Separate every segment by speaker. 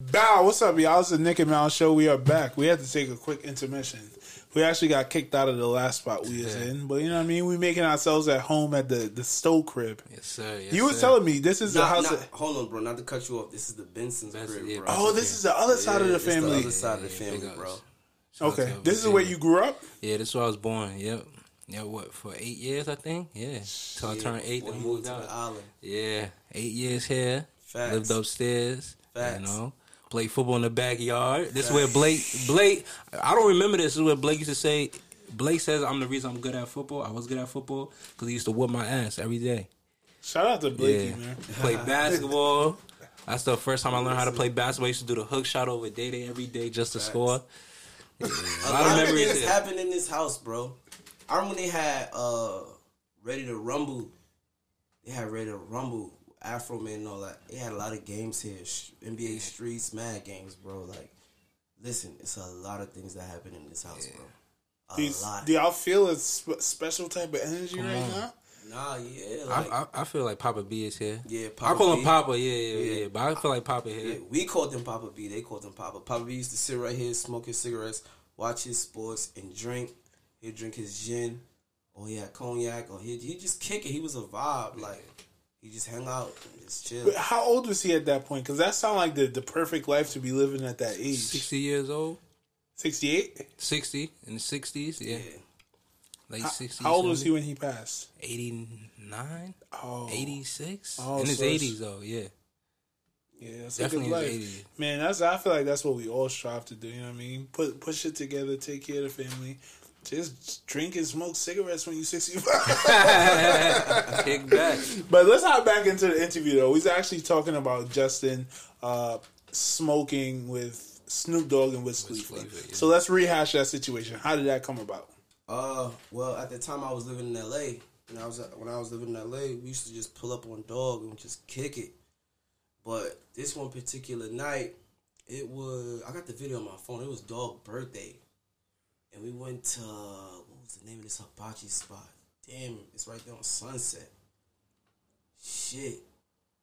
Speaker 1: Bow, what's up, y'all? It's the Nick and Mal show. We are back. We had to take a quick intermission. We actually got kicked out of the last spot we was in, but you know what I mean. We making ourselves at home at the the Stowe crib.
Speaker 2: Yes, sir. Yes,
Speaker 1: you was
Speaker 2: sir.
Speaker 1: telling me this is the
Speaker 3: Not,
Speaker 1: house.
Speaker 3: not,
Speaker 1: that-
Speaker 3: hold on, bro. Not to cut you off. This is the Benson's
Speaker 2: Benson,
Speaker 3: crib,
Speaker 2: yeah,
Speaker 3: bro.
Speaker 1: oh, this is the other side of the
Speaker 3: family. the other side of the
Speaker 2: Yeah,
Speaker 3: family, bro.
Speaker 2: Shout
Speaker 1: Okay, this is where
Speaker 2: Virginia.
Speaker 1: you grew up.
Speaker 2: Yeah, this is where I was born. Yep. Yeah, what for eight years I think. Yeah, till I turned eight and
Speaker 3: you
Speaker 2: moved
Speaker 3: to the
Speaker 2: out.
Speaker 3: island.
Speaker 2: Yeah, eight years here.
Speaker 3: Facts.
Speaker 2: Lived upstairs.
Speaker 3: Facts.
Speaker 2: You know, played football in the backyard. This is where Blake Blake. I don't remember this. This is where Blake used to say. Blake says I'm the reason I'm good at football. I was good at football because he used to whoop my ass every day.
Speaker 1: Shout out to Blakey,
Speaker 2: Yeah,
Speaker 1: man.
Speaker 2: played basketball. That's the first time I learned how to play basketball. I used to do the hook shot over Day Day every day just to score. Yeah,
Speaker 3: A
Speaker 2: a lot of memories.
Speaker 3: things
Speaker 2: there.
Speaker 3: happened in this house, bro. I remember they had uh Ready to Rumble. They had Ready to Rumble, Afro Man and all that. They had a lot of games here. Sh- NBA Streets, mad games, bro. Like, listen, it's a lot of things that happen in this house, bro. A
Speaker 1: Do, you-
Speaker 3: lot.
Speaker 1: do y'all feel a sp- special type of energy right
Speaker 2: on.
Speaker 1: now?
Speaker 3: nah, yeah,
Speaker 2: I,
Speaker 3: like,
Speaker 2: I, I feel like Papa B is here.
Speaker 3: yeah.
Speaker 2: Papa I call him Papa, yeah, yeah, yeah,
Speaker 3: Yeah.
Speaker 2: But I feel like Papa
Speaker 3: Yeah,
Speaker 2: here.
Speaker 3: we called him Papa B. They called him Papa. Papa B used to sit right here, smoke his cigarettes, watch his sports, and drink. He'd drink his gin, or he had cognac, or he'd, he'd just kick it. He was a vibe. Like, he just hung out just chill.
Speaker 1: But how old was he at that point? Because that sounded like the, the perfect life to be living at that age.
Speaker 2: Sixty years old,
Speaker 1: 68?
Speaker 2: sixty in the sixties, yeah,
Speaker 3: Yeah.
Speaker 2: late sixties.
Speaker 1: how old was he when he passed?
Speaker 2: 89,
Speaker 1: Oh,
Speaker 2: 86?
Speaker 1: Oh,
Speaker 2: in his
Speaker 1: so it's-
Speaker 2: eighties though, yeah,
Speaker 1: yeah, that's a good
Speaker 2: in
Speaker 1: life.
Speaker 2: eighties.
Speaker 1: Man, that's I feel like that's what we all strive to do. You know what I mean? Put push it together, take care of the family. Just drink and smoke cigarettes when you're 65.
Speaker 2: Kick back.
Speaker 1: but let's hop back into the interview though. He's actually talking about Justin uh, smoking with Snoop Dogg and Wiz
Speaker 2: Wiz
Speaker 1: Khalifa.
Speaker 2: Khalifa, yeah.
Speaker 1: So let's rehash that situation. How did that come about?
Speaker 3: Uh, well, at the time I was living in L.A. When I was when I was living in L.A., we used to just pull up on Dog and just kick it. But this one particular night, it was I got the video on my phone. It was Dog birthday, and we went to what was the name of this hibachi spot? Damn, it's right there on Sunset. Shit,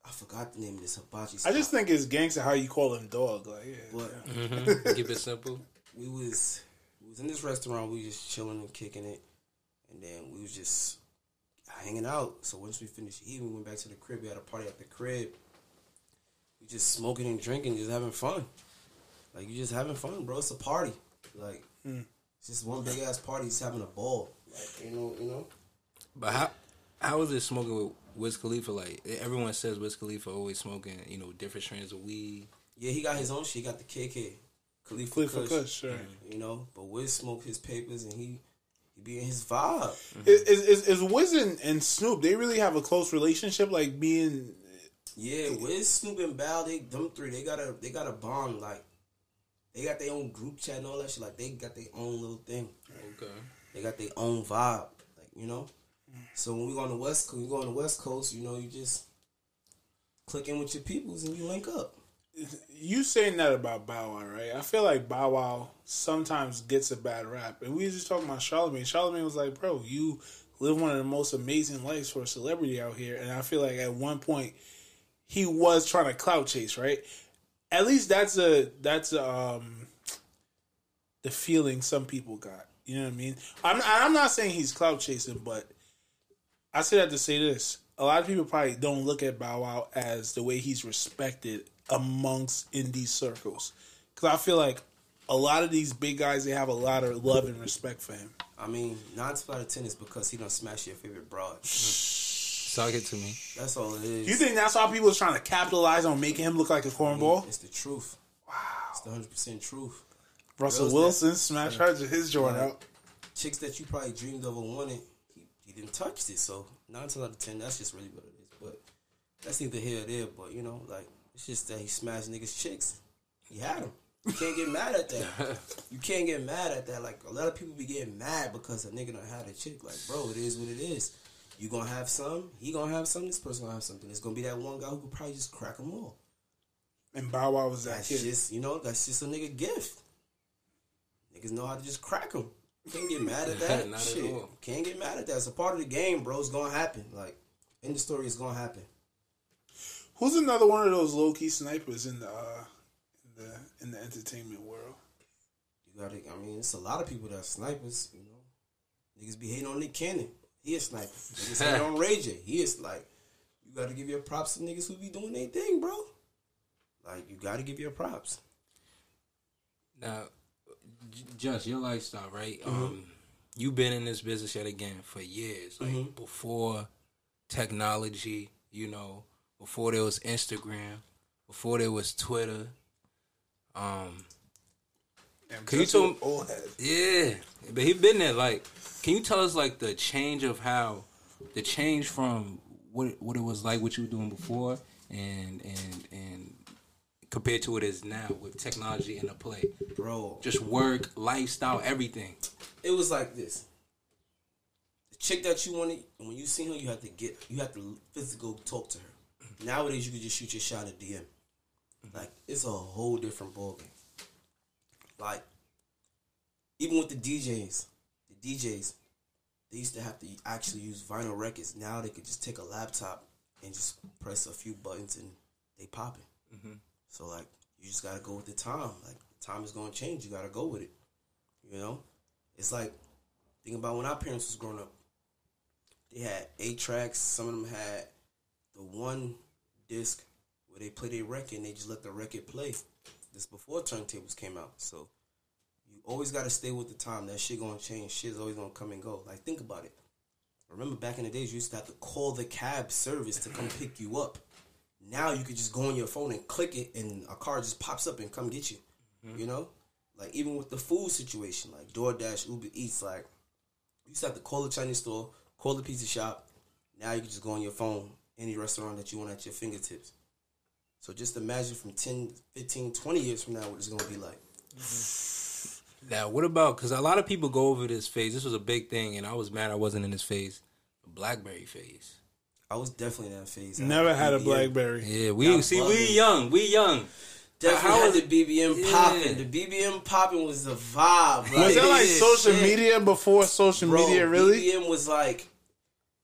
Speaker 3: I forgot the name of this hibachi Spot.
Speaker 1: I just think it's gangster how you call him dog. Like, yeah.
Speaker 3: But
Speaker 2: Mhm. Keep it simple.
Speaker 3: we was we was in this restaurant. We was just chilling and kicking it, and then we was just hanging out. So once we finished eating, we went back to the crib. We had a party at the crib. We just smoking and drinking, just having fun. Like you just having fun, bro. It's a party. Like it's just one big ass party. He's having a ball. Like you know, you know.
Speaker 2: But how how is it smoking with Wiz Khalifa? Like everyone says, Wiz Khalifa always smoking, you know, different strains of weed.
Speaker 3: Yeah, he got his own shit. He got the KK, Khalifa,
Speaker 1: Khalifa
Speaker 3: Kush,
Speaker 1: Kush, sure.
Speaker 3: You know, but Wiz smoke his papers and he he be in his vibe. Mm-hmm.
Speaker 1: Is, is, is Wiz and, and Snoop, they really have a close relationship, like being.
Speaker 3: Yeah, Wiz, Snoop, and Bow, they them three, they got a they got a bond. Like they got their own group chat and all that shit. Like they got their own little thing.
Speaker 2: Okay.
Speaker 3: They got their own vibe. Like you know. So when we go on the west, coast, we go on the west coast. You know, you just click in with your peoples and you link up.
Speaker 1: You saying that about Bow Wow, right? I feel like Bow Wow sometimes gets a bad rap. And we was just talking about Charlemagne. Charlemagne was like, bro, you live one of the most amazing lives for a celebrity out here. And I feel like at one point, he was trying to clout chase, right? At least that's a that's a, um the feeling some people got. You know what I mean? I'm I'm not saying he's cloud chasing, but I say that to say this: a lot of people probably don't look at Bow Wow as the way he's respected amongst indie circles, because I feel like a lot of these big guys they have a lot of love and respect for him.
Speaker 3: I mean, nine out of ten is because he don't smash your favorite broad.
Speaker 2: Talk it to me.
Speaker 3: That's all it is.
Speaker 1: You think that's why people are trying to capitalize on making him look like a cornball?
Speaker 3: It's the truth. Wow. It's the hundred percent truth.
Speaker 1: Russell
Speaker 3: Girls
Speaker 1: Wilson smashed her his joint out.
Speaker 3: chicks that you probably dreamed of or wanted, he, he didn't touch it. So nine times out of ten, that's just really what it is. But that's neither here or there. But you know, like it's just that he smashed niggas chicks. He had them. You can't get mad at that. You can't get mad at that. Like a lot of people be getting mad because a nigga done had a chick. Like bro, it is what it is. You gonna have some. He gonna have some. This person gonna have something. It's gonna be that one guy who could probably just crack them all.
Speaker 1: And Bow Wow was that
Speaker 3: That's
Speaker 1: kid.
Speaker 3: just you know that's just a nigga gift. Niggas know how to just crack them. Can't get mad at that.
Speaker 2: Not at
Speaker 3: Shit,
Speaker 2: all.
Speaker 3: can't get mad at that. It's a part of the game, bro. It's gonna happen. Like in the story, it's gonna happen.
Speaker 1: Who's another one of those low key snipers in the uh, in entertainment world.
Speaker 3: You gotta. I mean, it's a lot of people that are snipers. You know, niggas be hating on Nick Cannon. He a sniper. Niggas hate on Ray J. He is like. You gotta give your props to niggas who be doing their thing, bro. Like you gotta give your props.
Speaker 2: Now, J- just your lifestyle, right?
Speaker 3: Mm-hmm.
Speaker 2: Um, you've been in this business yet again for years, like
Speaker 3: Mm-hmm.
Speaker 2: before technology. You know, before there was Instagram, before there was Twitter. Um,
Speaker 1: And
Speaker 2: Can you tell-
Speaker 1: old head.
Speaker 2: yeah, but he been there. Like, can you tell us like the change of how, the change from what what it was like what you were doing before, and and and compared to what it is now with technology and the play,
Speaker 3: Bro,
Speaker 2: just work, lifestyle, everything.
Speaker 3: it was like this. The chick that you wanted, when you see her, you have to get, you have to physically talk to her. Nowadays, you can just shoot your shot at DM. Like it's a whole different ballgame. Like even with the DJs, the DJs, they used to have to actually use vinyl records. Now they could just take a laptop and just press a few buttons and they pop it. Mm-hmm. So like you just gotta go with the time. Like time is gonna change. You gotta go with it. You know, it's like think about when our parents was growing up. They had eight tracks. Some of them had the one disc where they play their record and they just let the record play. This before turntables came out, so you always got to stay with the time. That shit gonna change. Shit's always gonna come and go. Like think about it. Remember back in the days, you used to have to call the cab service to come pick you up. Now you could just go on your phone and click it, and a car just pops up and come get you. Mm-hmm. You know, like even with the food situation, like DoorDash, Uber Eats, like you used to have to call the Chinese store, call the pizza shop. Now you can just go on your phone, any restaurant that you want at your fingertips. So just imagine from 10, 15, 20 years from now what it's going to be like.
Speaker 2: Now, what about because a lot of people go over this phase. This was a big thing, and I was mad I wasn't in this phase. The BlackBerry phase.
Speaker 3: I was definitely in that phase. I
Speaker 1: Never had a BlackBerry.
Speaker 2: Yeah, we
Speaker 3: Got
Speaker 2: see we young, we young.
Speaker 3: Definitely
Speaker 2: How
Speaker 3: had
Speaker 2: was
Speaker 3: the BBM
Speaker 2: Yeah.
Speaker 3: popping. The BBM popping was the vibe.
Speaker 1: Was that like
Speaker 2: Yeah,
Speaker 1: social
Speaker 3: shit.
Speaker 1: media before social
Speaker 3: Bro,
Speaker 1: media? Really?
Speaker 3: BBM was like,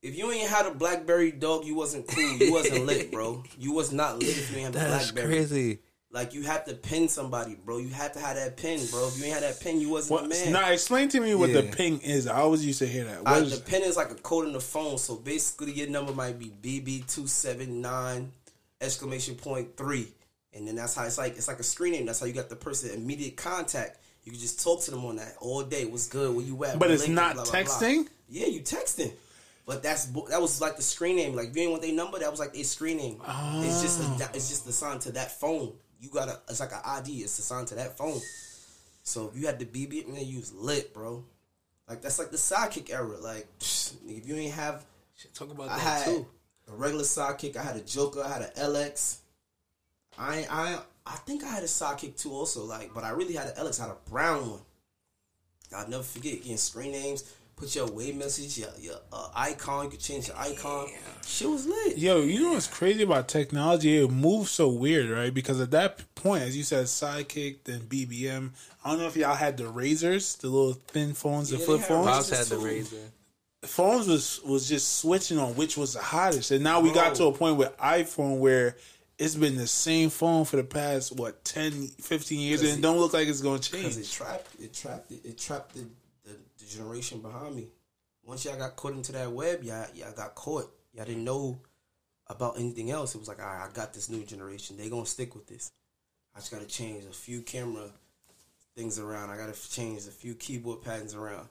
Speaker 3: if you ain't had a BlackBerry dog, you wasn't cool. You wasn't lit, bro. You was not lit if you ain't have a
Speaker 2: That's
Speaker 3: BlackBerry.
Speaker 2: crazy.
Speaker 3: Like you had to pin somebody, bro. You had to have that pin, bro. If you ain't had that pin, you wasn't
Speaker 1: What,
Speaker 3: the man.
Speaker 1: now explain to me what the
Speaker 2: Yeah.
Speaker 1: ping is. I always used to hear that. What
Speaker 3: Uh,
Speaker 1: is-
Speaker 3: the pin is like a code in the phone. So basically, your number might be BB two seven nine exclamation point three, and then that's how it's like. It's like a screen name. That's how you got the person immediate contact. You can just talk to them on that all day. What's good? Where you at?
Speaker 1: but
Speaker 3: What
Speaker 1: it's
Speaker 3: link?
Speaker 1: not
Speaker 3: Blah, blah, blah.
Speaker 1: texting.
Speaker 3: Yeah, you texting. But that's that was like the screen name. Like if you ain't want their number, that was like their screen name. It's just a, ah. it's just assigned to that phone. You gotta it's like an ID. It's assigned to that phone. So if you had the BB, man, you was lit, bro. Like that's like the sidekick era. Like if you ain't have,
Speaker 2: Shit, talk about
Speaker 3: I
Speaker 2: that
Speaker 3: had
Speaker 2: too.
Speaker 3: a regular sidekick. I had a Joker. I had an LX. I I I think I had a sidekick too, also. Like, but I really had an LX. I had a brown one. I'll never forget getting screen names. Put your way message, your, your uh, icon. You could change your icon. Shit was lit.
Speaker 1: Yo, you know what's crazy about technology? It moves so weird, right? Because at that point, as you said, Sidekick, then BBM. I don't know if y'all had the razors, the little thin phones, the
Speaker 3: Yeah, they
Speaker 1: flip phones.
Speaker 2: Pops
Speaker 3: Razors
Speaker 2: had the
Speaker 3: too.
Speaker 2: razor.
Speaker 1: phones was was just switching on which was the hottest, and now we got to a point with iPhone where it's been the same phone for the past what 10, 15 years, and it
Speaker 3: it-
Speaker 1: don't look like it's gonna
Speaker 3: Because it trapped, it trapped, it, it trapped the, the, the generation behind me. Once y'all got caught into that web, y'all, y'all got caught. Y'all didn't know about anything else. It was like, all right, I got this new generation. They gonna stick with this. I just gotta change a few camera things around. I gotta change a few keyboard patterns around.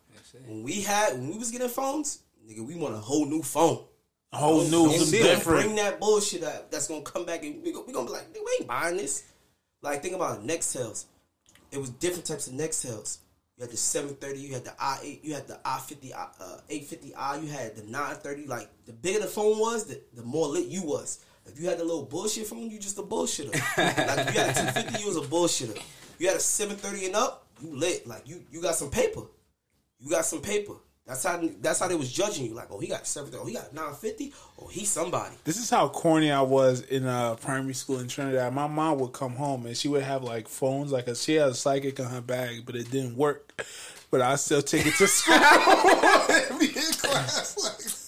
Speaker 3: When we had, when we was getting phones, nigga, we want a whole new phone.
Speaker 1: A whole new,
Speaker 3: Don't-
Speaker 1: some different.
Speaker 3: Bring that bullshit up. That's gonna come back and we go, we gonna be like, we ain't buying this. Like, think about it, Nextels. It was different types of Nextels. You had the 730, you had the i8, you had the i50, uh, 850i, you had the 930. Like, the bigger the phone was, the, the more lit you was. If you had the little bullshit phone, you just a bullshitter. like, if you had a 250, you was a bullshitter. You had a 730 and up, you lit. Like, you, you got some paper. You got some paper. That's how that's how they was judging you. Like, oh, he got 730, oh, he got 950, oh, he's somebody.
Speaker 1: This is how corny I was in uh, primary school in Trinidad. My mom would come home and she would have like phones, like a, she had a Sidekick in her bag, but it didn't work. But I still take it to school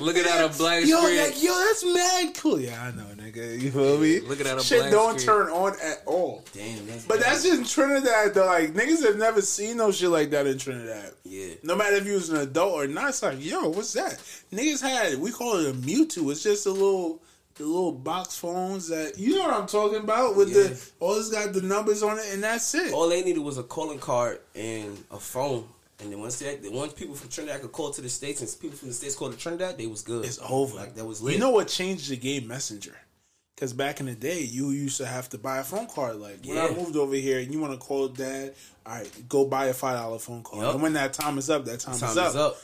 Speaker 2: Looking at a black
Speaker 1: yo,
Speaker 2: screen.
Speaker 1: like, yo, that's mad cool. Yeah, I know, nigga. You feel me?
Speaker 2: Looking at a
Speaker 1: Shit
Speaker 2: black
Speaker 1: don't
Speaker 2: screen.
Speaker 1: turn on at all.
Speaker 3: Damn, that's
Speaker 1: But that's just in Trinidad, though. Like, niggas have never seen no shit like that in Trinidad.
Speaker 3: yeah.
Speaker 1: No matter if you was an adult or not, it's like, yo, what's that? Niggas had, we call it a Mewtwo. It's just a little, the little box phones that, you know what I'm talking about? With
Speaker 3: Yeah.
Speaker 1: the, all it's got the numbers on it, and that's it.
Speaker 3: All they needed was a calling card and a phone. And then once they, once people from Trinidad could call to the states, and people from the states called to Trinidad, they was good.
Speaker 1: It's over.
Speaker 3: Like that was lit.
Speaker 1: You know what changed the game? Messenger. Because back in the day, you used to have to buy a phone card. Like when I moved over here, and you want to call dad, all right, go buy a five dollar phone card.
Speaker 3: Yup.
Speaker 1: And when that time is up, that time,
Speaker 3: time
Speaker 1: is, up.
Speaker 3: is up.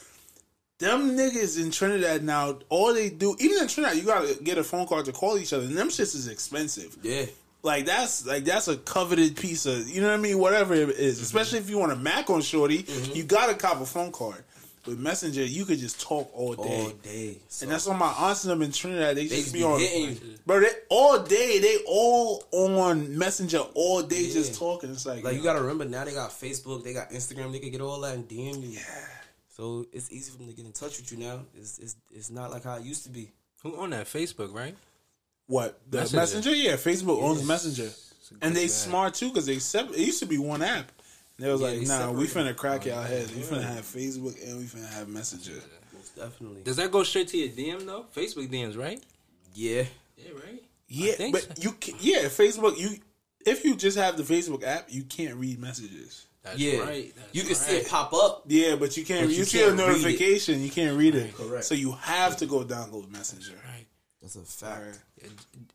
Speaker 1: Them niggas in Trinidad now, all they do, even in Trinidad, you gotta get a phone card to call each other. And them shits is expensive.
Speaker 3: Yeah.
Speaker 1: Like that's like that's a coveted piece of you know what I mean, whatever it is. Mm-hmm. Especially if you want a Mac on Shorty, you gotta cop a phone card. With Messenger, you could just talk all day.
Speaker 3: All day. So,
Speaker 1: And that's on my aunts and them in Trinidad. They,
Speaker 3: they
Speaker 1: just
Speaker 3: just
Speaker 1: be
Speaker 3: be
Speaker 1: on,
Speaker 3: hitting
Speaker 1: bro. They all day. They all on Messenger all day,
Speaker 3: Yeah.
Speaker 1: just talking. It's like,
Speaker 3: Like
Speaker 1: yo,
Speaker 3: you gotta remember now they got Facebook, they got Instagram, they can get all that and DM you. So it's easy for them to get in touch with you now. It's it's, it's not like how it used to be.
Speaker 2: Who on that Facebook, right?
Speaker 1: What the
Speaker 2: Messenger.
Speaker 1: Messenger? Yeah, Facebook owns Messenger, and they
Speaker 2: bag.
Speaker 1: smart too because they sep- it used to be one app. And they was
Speaker 3: Yeah,
Speaker 1: like,
Speaker 3: they
Speaker 1: nah, we
Speaker 3: separated.
Speaker 1: finna crack y'all heads. We finna have Facebook and we finna have Messenger.
Speaker 3: Most definitely.
Speaker 2: Does that go straight to your DM though? Facebook DMs, right?
Speaker 3: Yeah.
Speaker 2: Yeah, right.
Speaker 1: Yeah,
Speaker 2: think
Speaker 1: but
Speaker 2: so.
Speaker 1: you can, yeah, Facebook. You if you just have the Facebook app, you can't read messages.
Speaker 2: That's
Speaker 3: Yeah.
Speaker 2: right. That's
Speaker 3: you can
Speaker 2: right.
Speaker 3: see it pop up.
Speaker 1: Yeah, but you can't.
Speaker 3: But
Speaker 1: you
Speaker 3: you
Speaker 1: see a
Speaker 3: can't read it.
Speaker 1: notification, you can't read it.
Speaker 3: Correct.
Speaker 1: So you have to go download Messenger.
Speaker 2: Right.
Speaker 3: That's a fact.
Speaker 2: Yeah,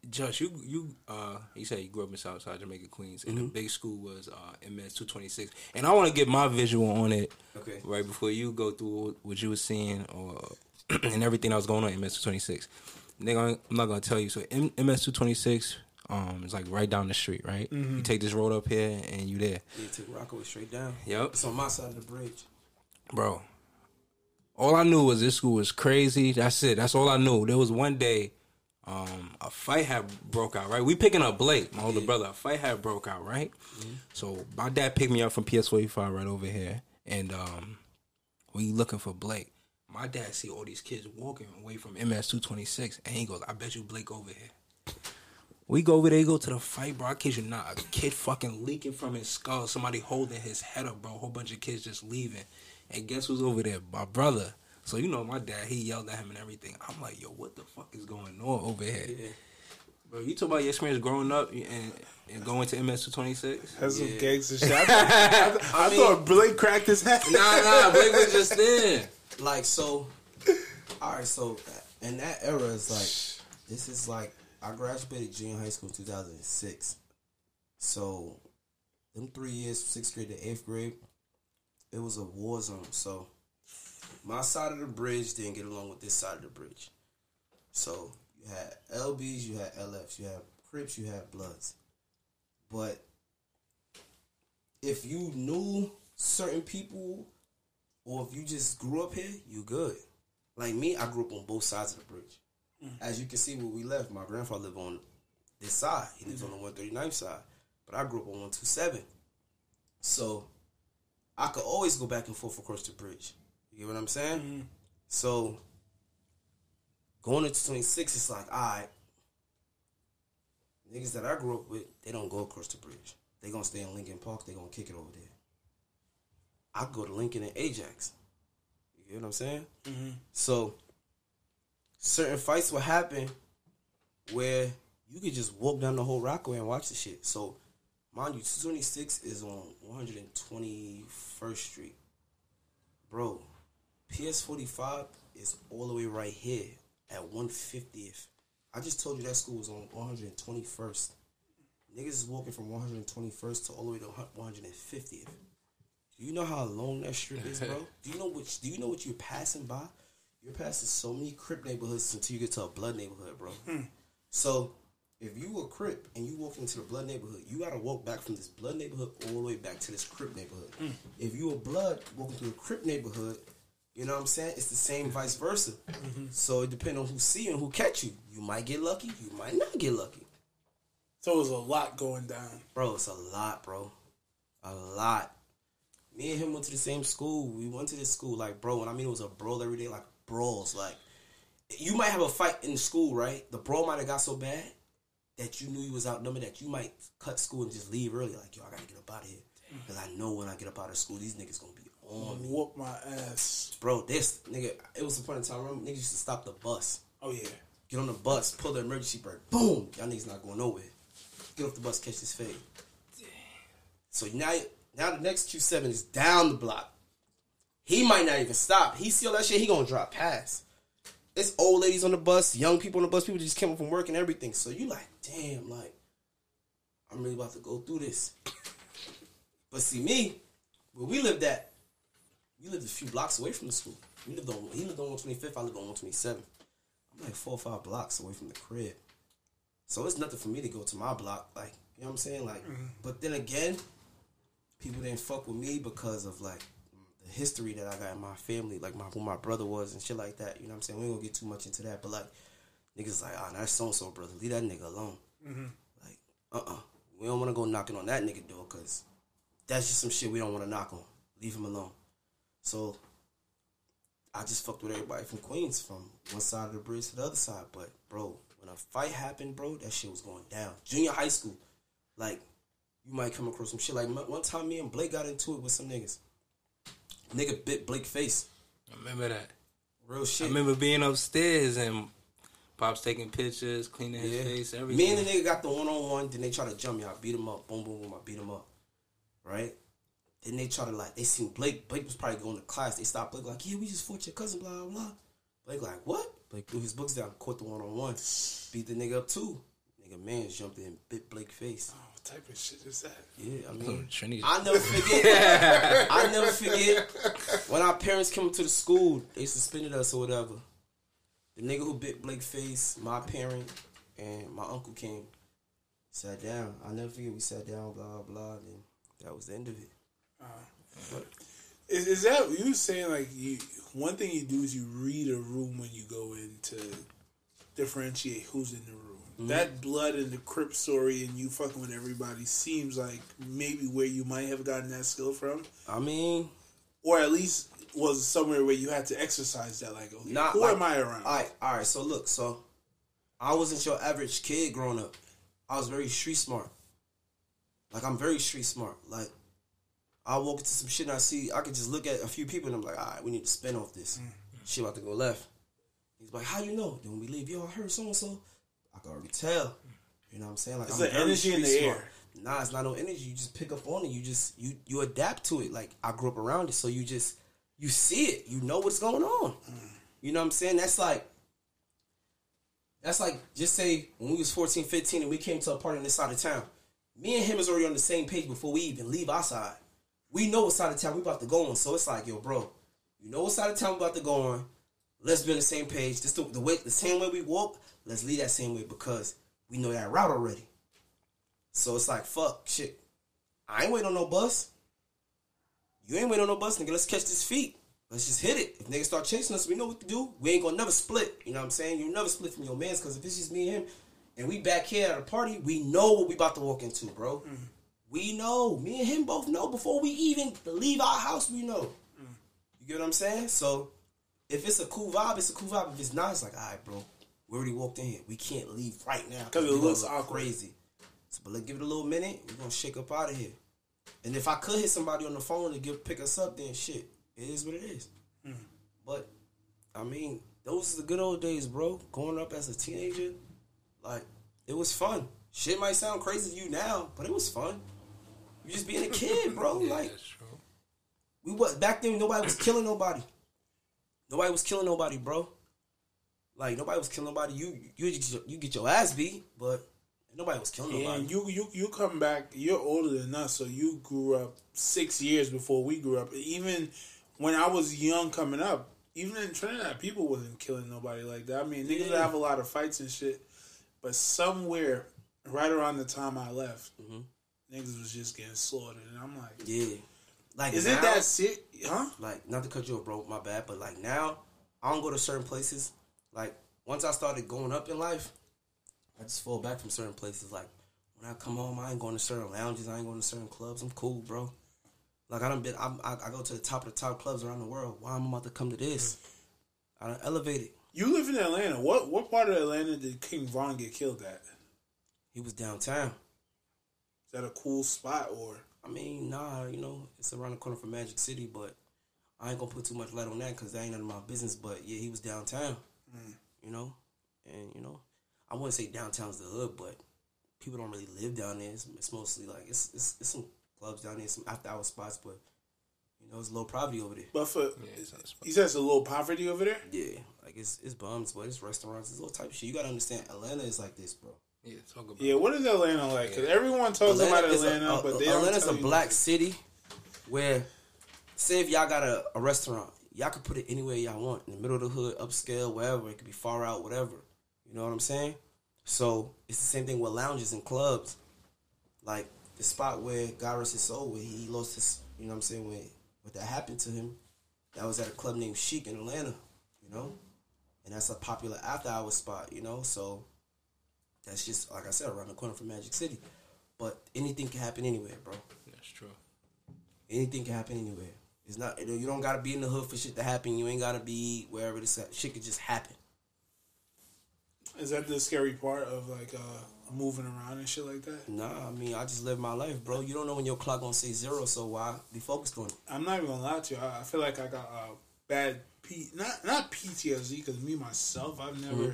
Speaker 2: Josh, you you uh you said you grew up in Southside Jamaica, Queens, and the big school was uh MS two twenty six. And I want to get my visual on it
Speaker 3: Okay.
Speaker 2: right before you go through what you were seeing or and everything that was going on in MS two twenty six. Nigga, I'm not gonna tell you. So M- MS two twenty six um it's like right down the street, right? You take this road up here and you there,
Speaker 3: Yeah, took Rockaway straight down.
Speaker 2: Yep.
Speaker 3: It's on my side of the bridge.
Speaker 2: bro. All I knew was this school was crazy. That's it. That's all I knew. There was one day, um, a fight had broke out. Right, we picking up Blake, my older brother. A fight had broke out. Right, so my dad picked me up from PS forty five right over here, and um, we looking for Blake. My dad see all these kids walking away from MS two twenty six, and he goes, "I bet you Blake over here." We go over there, go to the fight, bro. I kid you not. A kid fucking leaking from his skull. Somebody holding his head up, bro. A whole bunch of kids just leaving. And guess who's over there? My brother. So you know my dad, he yelled at him and everything. I'm like, yo, what the fuck is going on over here? Bro, you talk about your experience growing up and, and going to MS two twenty six?
Speaker 1: That's some
Speaker 3: Yeah.
Speaker 1: gangster shit. I, thought- I, I thought Blake cracked his head.
Speaker 2: Nah, nah, Blake was just there.
Speaker 3: Like so. All right. So in that era, is like this is like I graduated junior high school in 2006. So them three years, sixth grade to eighth grade, it was a war zone. So my side of the bridge didn't get along with this side of the bridge. So you had LBs, you had LFs, you had Crips, you had Bloods. But if you knew certain people or if you just grew up here, you good. Like me, I grew up on both sides of the bridge. Mm. As you can see where we left, my grandfather lived on this side. He lives mm-hmm. on the 139th side. But I grew up on 127. So I could always go back and forth across the bridge. You get what I'm saying? Mm-hmm. So going into 26, it's like, all right, niggas that I grew up with, they don't go across the bridge. They gonna stay in Lincoln Park. They gonna kick it over there. I go to Lincoln and Ajax. You get what I'm saying? Mm-hmm. So certain fights will happen where you could just walk down the whole Rockaway and watch the shit. So mind you, 226 is on 121st Street. Bro, PS45 is all the way right here at 150th. I just told you that school was on 121st. Niggas is walking from 121st to all the way to 150th. Do you know how long that strip is, bro? Do you know which? Do you know what you're passing by? You're passing so many Crip neighborhoods until you get to a Blood neighborhood, bro. Hmm. So if you a Crip and you walk into the Blood neighborhood, you gotta walk back from this Blood neighborhood all the way back to this Crip neighborhood. Mm. If you a Blood walking through a Crip neighborhood, you know what I'm saying? It's the same vice versa. Mm-hmm. So it depends on who see you and who catch you. You might get lucky. You might not get lucky.
Speaker 1: So it was a lot going down.
Speaker 3: Bro, it's a lot, bro. A lot. Me and him went to the same school. We went to this school, like, bro, when I mean it was a brawl every day, like brawls. Like, you might have a fight in school, right? The bro might have got so bad that you knew you was outnumbered that you might cut school and just leave early. Like, yo, I gotta get up out of here. Because I know when I get up out of school, these niggas gonna be on me.
Speaker 1: Whoop my ass.
Speaker 3: Bro, this nigga, it was a point in time, remember, niggas used to stop the bus.
Speaker 1: Oh yeah.
Speaker 3: Get on the bus, pull the emergency brake, boom. Y'all niggas not going nowhere. Get off the bus, catch this fade. So now, now the next Q7 is down the block. He might not even stop. He see all that shit, he gonna drop past. It's old ladies on the bus, young people on the bus, people just came up from work and everything. So you like, damn, like, I'm really about to go through this. But see me, where we lived at, we lived a few blocks away from the school. We lived on he lived on 125th, I lived on 127. I'm like four or five blocks away from the crib. So it's nothing for me to go to my block. Like, you know what I'm saying? Like, mm-hmm. but then again, people didn't fuck with me because of like the history that I got in my family, like my who my brother was and shit like that. You know what I'm saying? We ain't gonna get too much into that, but like niggas like, ah, oh, that's so and so brother. Leave that nigga alone. Like, uh uh We don't wanna go knocking on that nigga door because that's just some shit we don't wanna knock on. Leave him alone. So I just fucked with everybody from Queens, from one side of the bridge to the other side. But bro, when a fight happened, bro, that shit was going down. Junior high school, like you might come across some shit. Like one time, me and Blake got into it with some niggas. Nigga bit Blake face.
Speaker 2: I remember that.
Speaker 3: Real shit.
Speaker 2: I remember being upstairs and Pops taking pictures, cleaning his
Speaker 3: Yeah.
Speaker 2: face, everything.
Speaker 3: Me and the nigga got the one on one. Then they try to jump me. I beat him up. Boom, boom, boom. I beat him up. Right. Then they try to like they seen Blake. Blake was probably going to class. They stopped Blake like, yeah, we just fought your cousin. Blah blah blah. Blake like, what? Blake threw his books down. Caught the one on one. Beat the nigga up too. Nigga man jumped in, bit Blake face.
Speaker 1: Oh, what type of shit is that?
Speaker 3: Yeah, I mean,
Speaker 2: Trinity.
Speaker 3: I never forget. I never forget when our parents came to the school. They suspended us or whatever. The nigga who bit Blake face, my parent, and my uncle came, sat down. I never forget. We sat down, blah blah, and that was the end of it. But
Speaker 1: Is, is that you saying like you? One thing you do is you read a room when you go in to differentiate who's in the room. Mm-hmm. That blood and the crip story and you fucking with everybody seems like maybe where you might have gotten that skill from,
Speaker 3: I mean,
Speaker 1: or at least was somewhere where you had to exercise that. Like, okay,
Speaker 3: Not
Speaker 1: who
Speaker 3: like-
Speaker 1: am I around?
Speaker 3: all right, all right. So look, so I wasn't your average kid growing up. I was very street smart. Like I'm very street smart. Like I walk into some shit and I see I could just look at a few people and I'm like, all right, we need to spin off this. Mm-hmm. Shit about to go left. He's like, how you know? Then when we leave, yo, I heard so and so. I can already tell. You know what I'm saying? Like
Speaker 1: It's
Speaker 3: I'm
Speaker 1: energy in the
Speaker 3: smart.
Speaker 1: air.
Speaker 3: Nah, it's not no energy. You just pick up on it. You just you you adapt to it. Like I grew up around it, so you just you see it. You know what's going on. You know what I'm saying? That's like that's like just say when we was 14, 15 and we came to a party on this side of town. Me and him is already on the same page before we even leave our side. We know what side of town we about to go on. So it's like, yo, bro, you know what side of town we about to go on. Let's be on the same page. This the, the way the same way we walk, let's lead that same way because we know that route already. So it's like, fuck, shit. I ain't waiting on no bus. You ain't waiting on no bus, nigga. Let's catch this feet. Let's just hit it. If niggas start chasing us, we know what to do. We ain't gonna never split. You know what I'm saying? You never split from your mans because if it's just me and him and we back here at a party, we know what we about to walk into, bro. Mm. We know. Me and him both know before we even leave our house, we know. Mm. You get what I'm saying? So if it's a cool vibe, it's a cool vibe. If it's not, it's like, all right, bro. We already walked in here. We can't leave right now.
Speaker 1: Because it looks
Speaker 3: look
Speaker 1: awkward.
Speaker 3: crazy. So, but let's give it a little minute. We're gonna shake up out of here. And if I could hit somebody on the phone to give pick us up, then shit, it is what it is. Hmm. But I mean, those are the good old days, bro. Growing up as a teenager, like it was fun. Shit might sound crazy to you now, but it was fun. You just being a kid, bro.
Speaker 2: Yeah,
Speaker 3: like we was back then. Nobody was killing nobody. Nobody was killing nobody, bro. Like nobody was killing nobody. You you you get your ass beat, but nobody was killing nobody.
Speaker 1: And you, you you come back. You're older than us, so you grew up six years before we grew up. Even when I was young coming up, even in Trinidad, people wasn't killing nobody like that. I mean, niggas
Speaker 3: Yeah.
Speaker 1: have a lot of fights and shit, but somewhere right around the time I left, mm-hmm. niggas was just getting slaughtered, and I'm like,
Speaker 3: yeah, like
Speaker 1: is
Speaker 3: now,
Speaker 1: it that serious? Huh?
Speaker 3: like not to cut you off, bro, my bad, but like now I don't go to certain places. Like once I started going up in life, I just fall back from certain places. Like when I come home, I ain't going to certain lounges, I ain't going to certain clubs. I'm cool, bro. Like I done been, I'm, I, I go to the top of the top clubs around the world. Why am I'm about to come to this? I don't elevate it.
Speaker 1: You live in Atlanta. What what part of Atlanta did King Von get killed at?
Speaker 3: He was downtown.
Speaker 1: Is that a cool spot or?
Speaker 3: I mean, nah, you know, it's around the corner from Magic City, but I ain't gonna put too much light on that because that ain't none of my business. But yeah, he was downtown, mm. you know, and you know, I wouldn't say downtown's the hood, but people don't really live down there. It's, it's mostly like it's, it's it's some clubs down there, some after hour spots, but you know, it's low poverty over there.
Speaker 1: But for
Speaker 2: it's not a spot.
Speaker 1: he says a low poverty over there.
Speaker 3: Yeah, like it's it's bums, but it's restaurants, it's all type of shit. You gotta understand, Atlanta is like this, bro.
Speaker 2: Yeah, talk about.
Speaker 1: Yeah, what is Atlanta like? Because everyone talks about
Speaker 3: is a-
Speaker 1: Atlanta, uh,
Speaker 3: a-
Speaker 1: but
Speaker 3: a-
Speaker 1: they don't
Speaker 3: Atlanta's
Speaker 1: tell
Speaker 3: a
Speaker 1: you
Speaker 3: black
Speaker 1: nothing.
Speaker 3: city where, say, if y'all got a, a restaurant, y'all can put it anywhere y'all want in the middle of the hood, upscale, wherever. It could be far out, whatever. You know what I'm saying? So it's the same thing with lounges and clubs. Like the spot where God rest his soul, where he lost his, you know what I'm saying, when what that happened to him, that was at a club named Chic in Atlanta, you know? And that's a popular after hour spot, you know? So that's just, like I said, around the corner from Magic City. But anything can happen anywhere, bro.
Speaker 2: That's true.
Speaker 3: Anything can happen anywhere. It's not, you don't gotta be in the hood for shit to happen. You ain't gotta be wherever this shit could just happen.
Speaker 1: Is that the scary part of like uh moving around and shit like that?
Speaker 3: Nah, I mean, I just live my life, bro. You don't know when your clock gonna say zero, so why be focused on it?
Speaker 1: I'm not even gonna lie to you. I, I feel like I got uh, bad P not not PTSD because me myself I've never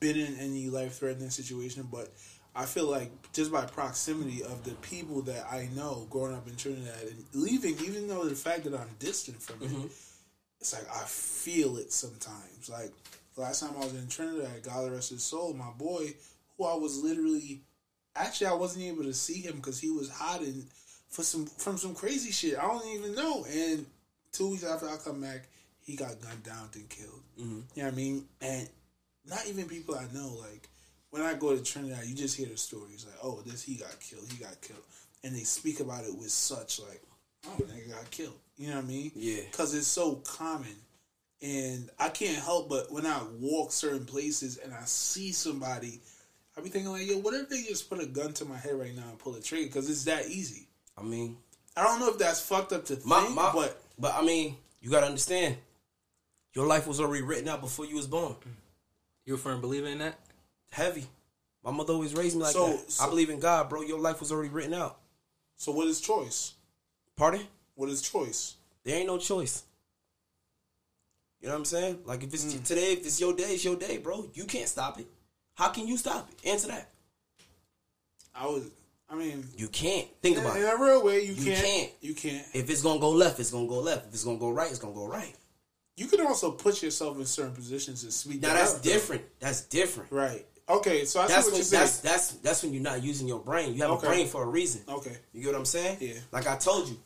Speaker 1: been in any life threatening situation, but I feel like just by proximity of the people that I know growing up in Trinidad and leaving, even though the fact that I'm distant from it, it's like I feel it sometimes. Like last time I was in Trinidad, God rest his soul, my boy, who I was literally actually I wasn't able to see him because he was hiding for some from some crazy shit. I don't even know. And two weeks after I come back, he got gunned down and killed.
Speaker 3: Mm-hmm.
Speaker 1: You know what I mean? And not even people I know. Like when I go to Trinidad, you just hear the stories like, "Oh, this he got killed, he got killed," and they speak about it with such like, "Oh, nigga got killed." You know what I mean?
Speaker 3: Yeah.
Speaker 1: Because it's so common. And I can't help but when I walk certain places and I see somebody, I be thinking like, yo, what if they just put a gun to my head right now and pull a trigger? Because it's that easy.
Speaker 3: I mean,
Speaker 1: I don't know if that's fucked up to think,
Speaker 3: my, my,
Speaker 1: but
Speaker 3: but I mean, you gotta understand, your life was already written out before you was born.
Speaker 2: You a firm believer in that?
Speaker 3: Heavy. My mother always raised me like
Speaker 1: So-
Speaker 3: that.
Speaker 1: so-
Speaker 3: I believe in God, bro. Your life was already written out.
Speaker 1: so what is choice?
Speaker 3: Pardon?
Speaker 1: What is choice?
Speaker 3: There ain't no choice. You know what I'm saying? Like if it's
Speaker 1: Mm.
Speaker 3: today, if it's your day, it's your day, bro. You can't stop it. How can you stop it? Answer that.
Speaker 1: I was, I mean,
Speaker 3: You can't. Think
Speaker 1: in,
Speaker 3: about
Speaker 1: in
Speaker 3: it.
Speaker 1: a real way, you,
Speaker 3: You
Speaker 1: can't,
Speaker 3: can't.
Speaker 1: You can't.
Speaker 3: If it's gonna go left, it's gonna go left. If it's gonna go right, it's gonna go right.
Speaker 1: You can also put yourself in certain positions and speak.
Speaker 3: Now that's
Speaker 1: out, though.
Speaker 3: different. That's different.
Speaker 1: right? Okay, so I see
Speaker 3: That's
Speaker 1: what
Speaker 3: when
Speaker 1: you're saying.
Speaker 3: that's that's that's when you're not using your brain. You have
Speaker 1: Okay.
Speaker 3: a brain for a reason.
Speaker 1: okay,
Speaker 3: You get what I'm saying?
Speaker 1: Yeah.
Speaker 3: Like I told you,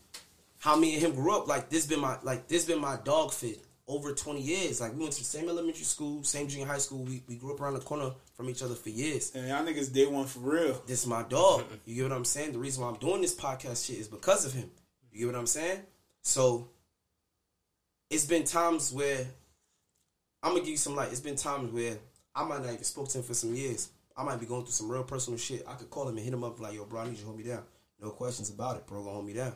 Speaker 3: how me and him grew up. Like this been my like this been my dog fit over 20 years. Like we went to the same elementary school, same junior high school. We we grew up around the corner from each other for years.
Speaker 1: and y'all niggas day one for real.
Speaker 3: This is my dog. You get what I'm saying? The reason why I'm doing this podcast shit is because of him. You get what I'm saying? So it's been times where I'm gonna give you some light. It's been times where I might not even spoke to him for some years. I might be going through some real personal shit. I could call him and hit him up like, "Yo, bro, I need you to hold me down." No questions about it, bro. Gonna hold me down.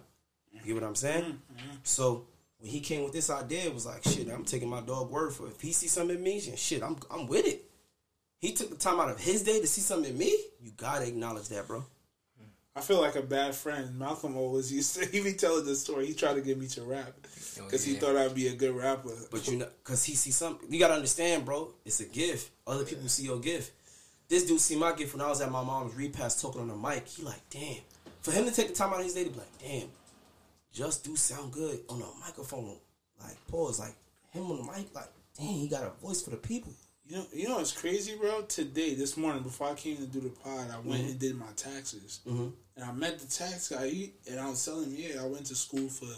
Speaker 3: You get what I'm saying? Mm-hmm. So when he came with this idea, it was like, "Shit, I'm taking my dog word for it. If he sees something in me, then shit, I'm I'm with it." He took the time out of his day to see something in me. You gotta acknowledge that, bro.
Speaker 1: I feel like a bad friend. Malcolm always used to. He be telling the story. He tried to get me to rap
Speaker 2: Oh,
Speaker 1: because he thought I'd be a good rapper.
Speaker 3: But you know, cause he see something. You gotta understand, bro. It's a gift. Other people see your gift. This dude see my gift when I was at my mom's repast talking on the mic. He like, damn. For him to take the time out of his day to be like, damn, just do sound good on a microphone. Like, pause. Like him on the mic. Like, damn, he got a voice for the people.
Speaker 1: You know, you know what's crazy, bro? Today, this morning, before I came to do the pod, I went and did my taxes,
Speaker 3: Mhm.
Speaker 1: and I met the tax guy. He, and I was telling him, yeah, I went to school for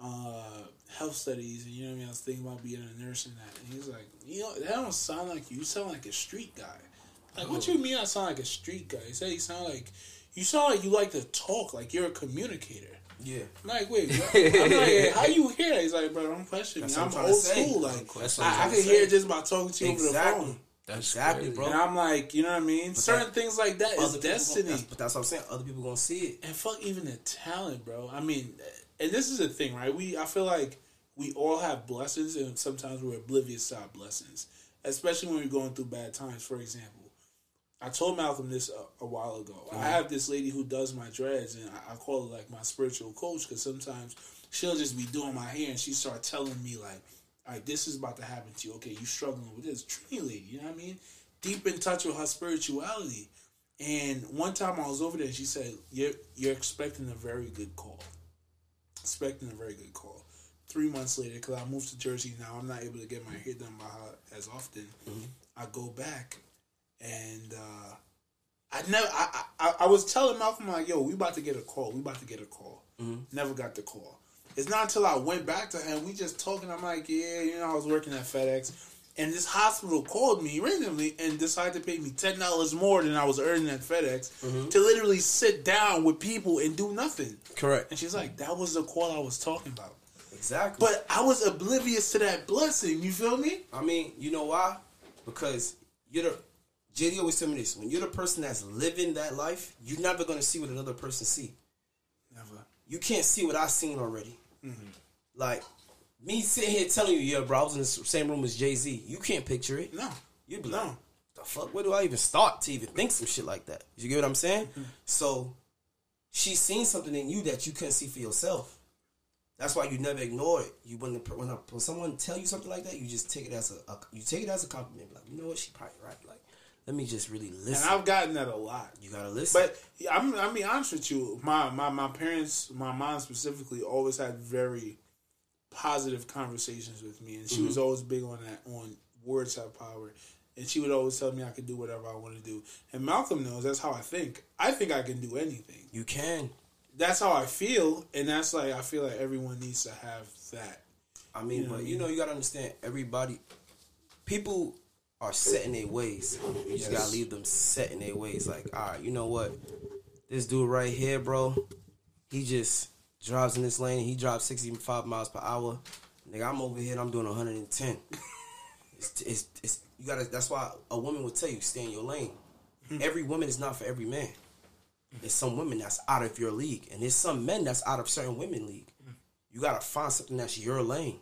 Speaker 1: uh, health studies, and you know what I mean. I was thinking about being a nurse and that. And he's like, you know, that don't sound like you. You sound like a street guy. Like, what you mean? I sound like a street guy? He said you sound like you sound like you like to talk, like you're a communicator.
Speaker 3: Yeah.
Speaker 1: Like, wait, what? I'm like, how you hear? He's like, bro, don't question me. I'm
Speaker 3: I'm
Speaker 1: old school. Like,
Speaker 2: I'm
Speaker 1: I, I can hear
Speaker 3: say.
Speaker 1: it just by talking to you over the phone.
Speaker 2: That's
Speaker 3: Exactly,
Speaker 2: crazy.
Speaker 3: bro.
Speaker 1: And I'm like, you know what I mean? Certain
Speaker 3: that-
Speaker 1: things like that is
Speaker 3: Other people gon-
Speaker 1: destiny.
Speaker 3: that's- but that's what I'm saying. Other people gonna see it.
Speaker 1: and fuck even the talent, bro. I mean, and this is the thing, right? We I feel like we all have blessings, and sometimes we're oblivious to our blessings. especially when we're going through bad times. For example, I told Malcolm this a, a while ago. I mm-hmm. have this lady who does my dreads, and I, I call her like my spiritual coach because sometimes she'll just be doing my hair and she start telling me like, "All right, this is about to happen to you. Okay, you struggling with this." Trini lady, you know what I mean? Deep in touch with her spirituality. And one time I was over there, she said, "You're you're expecting a very good call. Expecting a very good call." Three months later, because I moved to Jersey now, I'm not able to get my hair done by her as often. Mm-hmm. I go back, and uh, I never. I, I I was telling Malcolm like, "Yo, we about to get a call. We about to get a call." Never got the call. It's not until I went back to him. We just talking. I'm like, "Yeah, you know, I was working at FedEx." And this hospital called me randomly and decided to pay me ten dollars more than I was earning at FedEx to literally sit down with people and do nothing.
Speaker 3: Correct.
Speaker 1: And she's like, "That was the call I was talking about."
Speaker 3: Exactly.
Speaker 1: But I was oblivious to that blessing. You feel me?
Speaker 3: I mean, you know why? Because you're the JD always tell me this: when you're the person that's living that life, you're never gonna see what another person see.
Speaker 1: Never.
Speaker 3: You can't see what I've seen already.
Speaker 1: Mm-hmm.
Speaker 3: Like me sitting here telling you, yeah, bro, I was in the same room as Jay Z. You can't picture it.
Speaker 1: No.
Speaker 3: You'd be
Speaker 1: No.
Speaker 3: like, the fuck? Where do I even start to even think some shit like that? You get what I'm saying?
Speaker 1: Mm-hmm.
Speaker 3: So she's seen something in you that you couldn't see for yourself. That's why you never ignore it. You when when, when someone tell you something like that, you just take it as a, a you take it as a compliment. Like you know what, she probably right. Like let me just really listen. And.
Speaker 1: I've gotten that a lot.
Speaker 3: you gotta listen.
Speaker 1: But I'm I'm be honest with you. My my my parents, my mom specifically, always had very positive conversations with me, and she mm-hmm. was always big on that. On words have power, and she would always tell me I could do whatever I want to do. And Malcolm knows that's how I think. I think I can do anything.
Speaker 3: you can.
Speaker 1: That's how I feel, and that's like I feel like everyone needs to have that.
Speaker 3: I mean,
Speaker 1: You know
Speaker 3: but
Speaker 1: I
Speaker 3: you know, you gotta understand. Everybody, people are set in their ways. You just
Speaker 1: Yes.
Speaker 3: gotta leave them set in their ways. Like, all right, you know what? This dude right here, bro, he just drives in this lane. He drives sixty-five miles per hour. Nigga, I'm over here. and I'm doing 110. it's, it's, it's you gotta. That's why a woman would tell you stay in your lane. Hmm. Every woman is not for every man. There's some women that's out of your league, and there's some men that's out of certain women league. Hmm. You gotta find something that's your lane.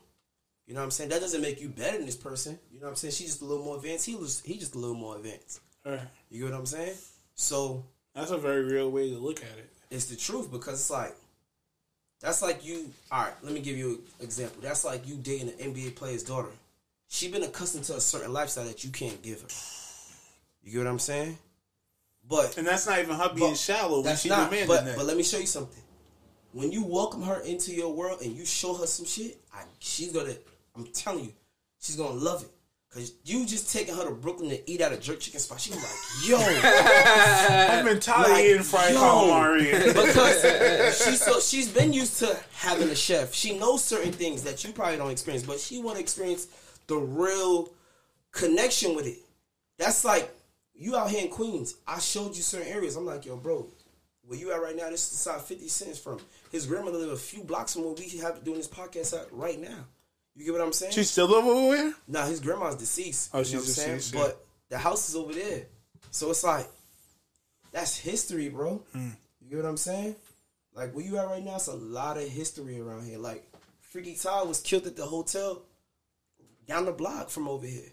Speaker 3: You know what I'm saying? That doesn't make you better than this person. You know what I'm saying? She's just a little more advanced. He was he just a little more advanced.
Speaker 1: Right.
Speaker 3: You get what I'm saying? So
Speaker 1: That's a very real way to look at it.
Speaker 3: it's the truth because it's like that's like you. All right, let me give you an example. That's like you dating an NBA player's daughter. She been accustomed to a certain lifestyle that you can't give her. You get what I'm saying? But
Speaker 1: And that's not even her being shallow when
Speaker 3: That's
Speaker 1: she
Speaker 3: not. But
Speaker 1: that.
Speaker 3: but let me show you something. When you welcome her into your world and you show her some shit, I, she's gonna. I'm telling you, she's gonna love it. Cause you just taking her to Brooklyn to eat at a jerk chicken spot. She's like, yo,
Speaker 1: I've been tired of
Speaker 3: like,
Speaker 1: eating fried calamari.
Speaker 3: because she's so she's been used to having a chef. She knows certain things that you probably don't experience, but she want to experience the real connection with it. That's like you out here in Queens. I showed you certain areas. I'm like, yo, bro, where you at right now? This is the side 50 Cent's from. His grandmother live a few blocks from where we have doing this podcast at right now. You get what I'm saying?
Speaker 1: She still over there?
Speaker 3: Nah, his grandma's deceased.
Speaker 1: Oh,
Speaker 3: you
Speaker 1: she's
Speaker 3: know what I'm saying?
Speaker 1: deceased, yeah.
Speaker 3: But the house is over there. So it's like, that's history, bro.
Speaker 1: Hmm.
Speaker 3: You get what I'm saying? Like, where you at right now, it's a lot of history around here. Like, Freaky Tah was killed at the hotel down the block from over here.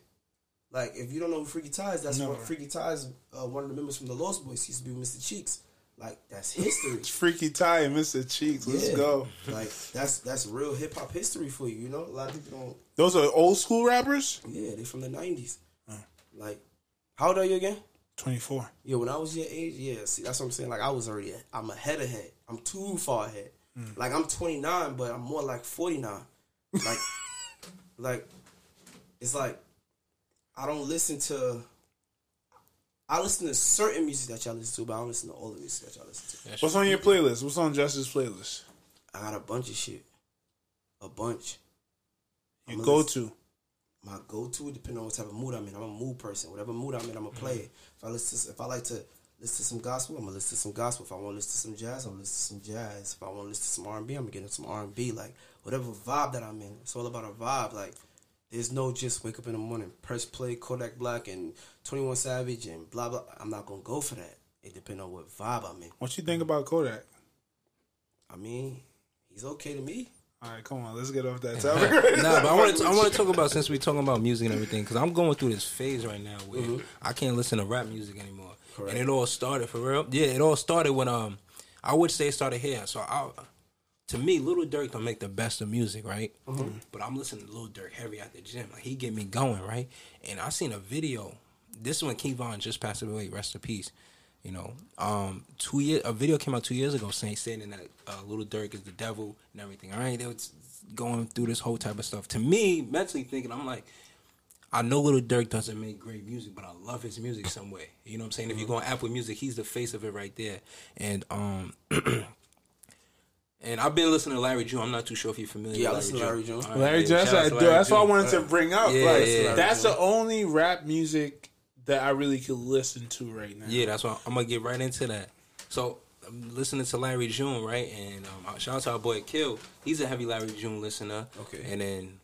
Speaker 3: Like, if you don't know who Freaky Tah is, that's
Speaker 1: Never.
Speaker 3: what Freaky Tah is uh, one of the members from the Lost Boyz. He used to be with Mr. Cheeks. Like, that's history.
Speaker 1: It's Freaky and Mr. Cheeks. Let's go.
Speaker 3: Like, that's that's real hip hop history for you, you know? A lot of people don't
Speaker 1: Those are old school rappers?
Speaker 3: Yeah, they from the nineties. Like, how old are you again?
Speaker 1: 24.
Speaker 3: Yeah, when I was your age, yeah. See, that's what I'm saying. Like, I was already, I'm ahead ahead. I'm too far ahead. Hmm. Like, I'm 29, but I'm more like 49. Like, like, it's like I don't listen to. I listen to certain music that y'all listen to, but I don't listen to all the music that y'all listen to.
Speaker 1: What's on your playlist? What's on Justin's playlist?
Speaker 3: I got a bunch of shit, a bunch.
Speaker 1: Your go to.
Speaker 3: my go to depending on what type of mood I'm in. I'm a mood person. Whatever mood I'm in, I'm gonna play mm-hmm. it. If I listen, if I like to listen to some gospel, I'm gonna listen to some gospel. If I want to listen to some jazz, I'm gonna listen to some jazz. If I want to listen to some R&B, I'm gonna get into some R&B. Like whatever vibe that I'm in, it's all about a vibe. Like there's no just wake up in the morning, press play, Kodak Black and Twenty One Savage and blah blah. I'm not gonna go for that. It depends on what vibe I'm in.
Speaker 1: What you think about Kodak?
Speaker 3: I mean, he's okay to me.
Speaker 1: All right, come on, let's get off that topic. right
Speaker 2: nah, but I want to I want to talk about since we're talking about music and everything because I'm going through this phase right now where
Speaker 3: Mm-hmm.
Speaker 2: I can't listen to rap music anymore, and it all started for real. Yeah, it all started when um I would say it started here. So I, to me, Little Durk don't make the best of music, right?
Speaker 3: Mm-hmm.
Speaker 2: But I'm listening to Little Durk heavy at the gym, like he get me going, right? And I seen a video. This is when King Von just passed away. Rest in peace. You know, um, two year a video came out two years ago saying saying that uh, Little Durk is the devil and everything. All right, they was going through this whole type of stuff. To me, mentally thinking, I'm like, I know Little Durk doesn't make great music, but I love his music some way. You know what I'm saying? If you go on Apple Music, he's the face of it right there. And um, and I've been listening to Larry June. I'm not too sure if you're familiar.
Speaker 3: Yeah,
Speaker 2: with
Speaker 3: listen to Larry June.
Speaker 2: All right,
Speaker 1: Larry
Speaker 2: yeah,
Speaker 1: June, that's, what I.
Speaker 2: Larry
Speaker 1: that's what I wanted to bring up.
Speaker 2: Yeah,
Speaker 1: like,
Speaker 2: yeah, yeah.
Speaker 1: that's the only rap music that I really could listen to right now.
Speaker 2: Yeah, that's why I'm gonna get right into that. So I'm listening to Larry June, right? And um, shout out to our boy Kill. He's a heavy Larry June listener.
Speaker 3: Okay.
Speaker 2: And then I mean,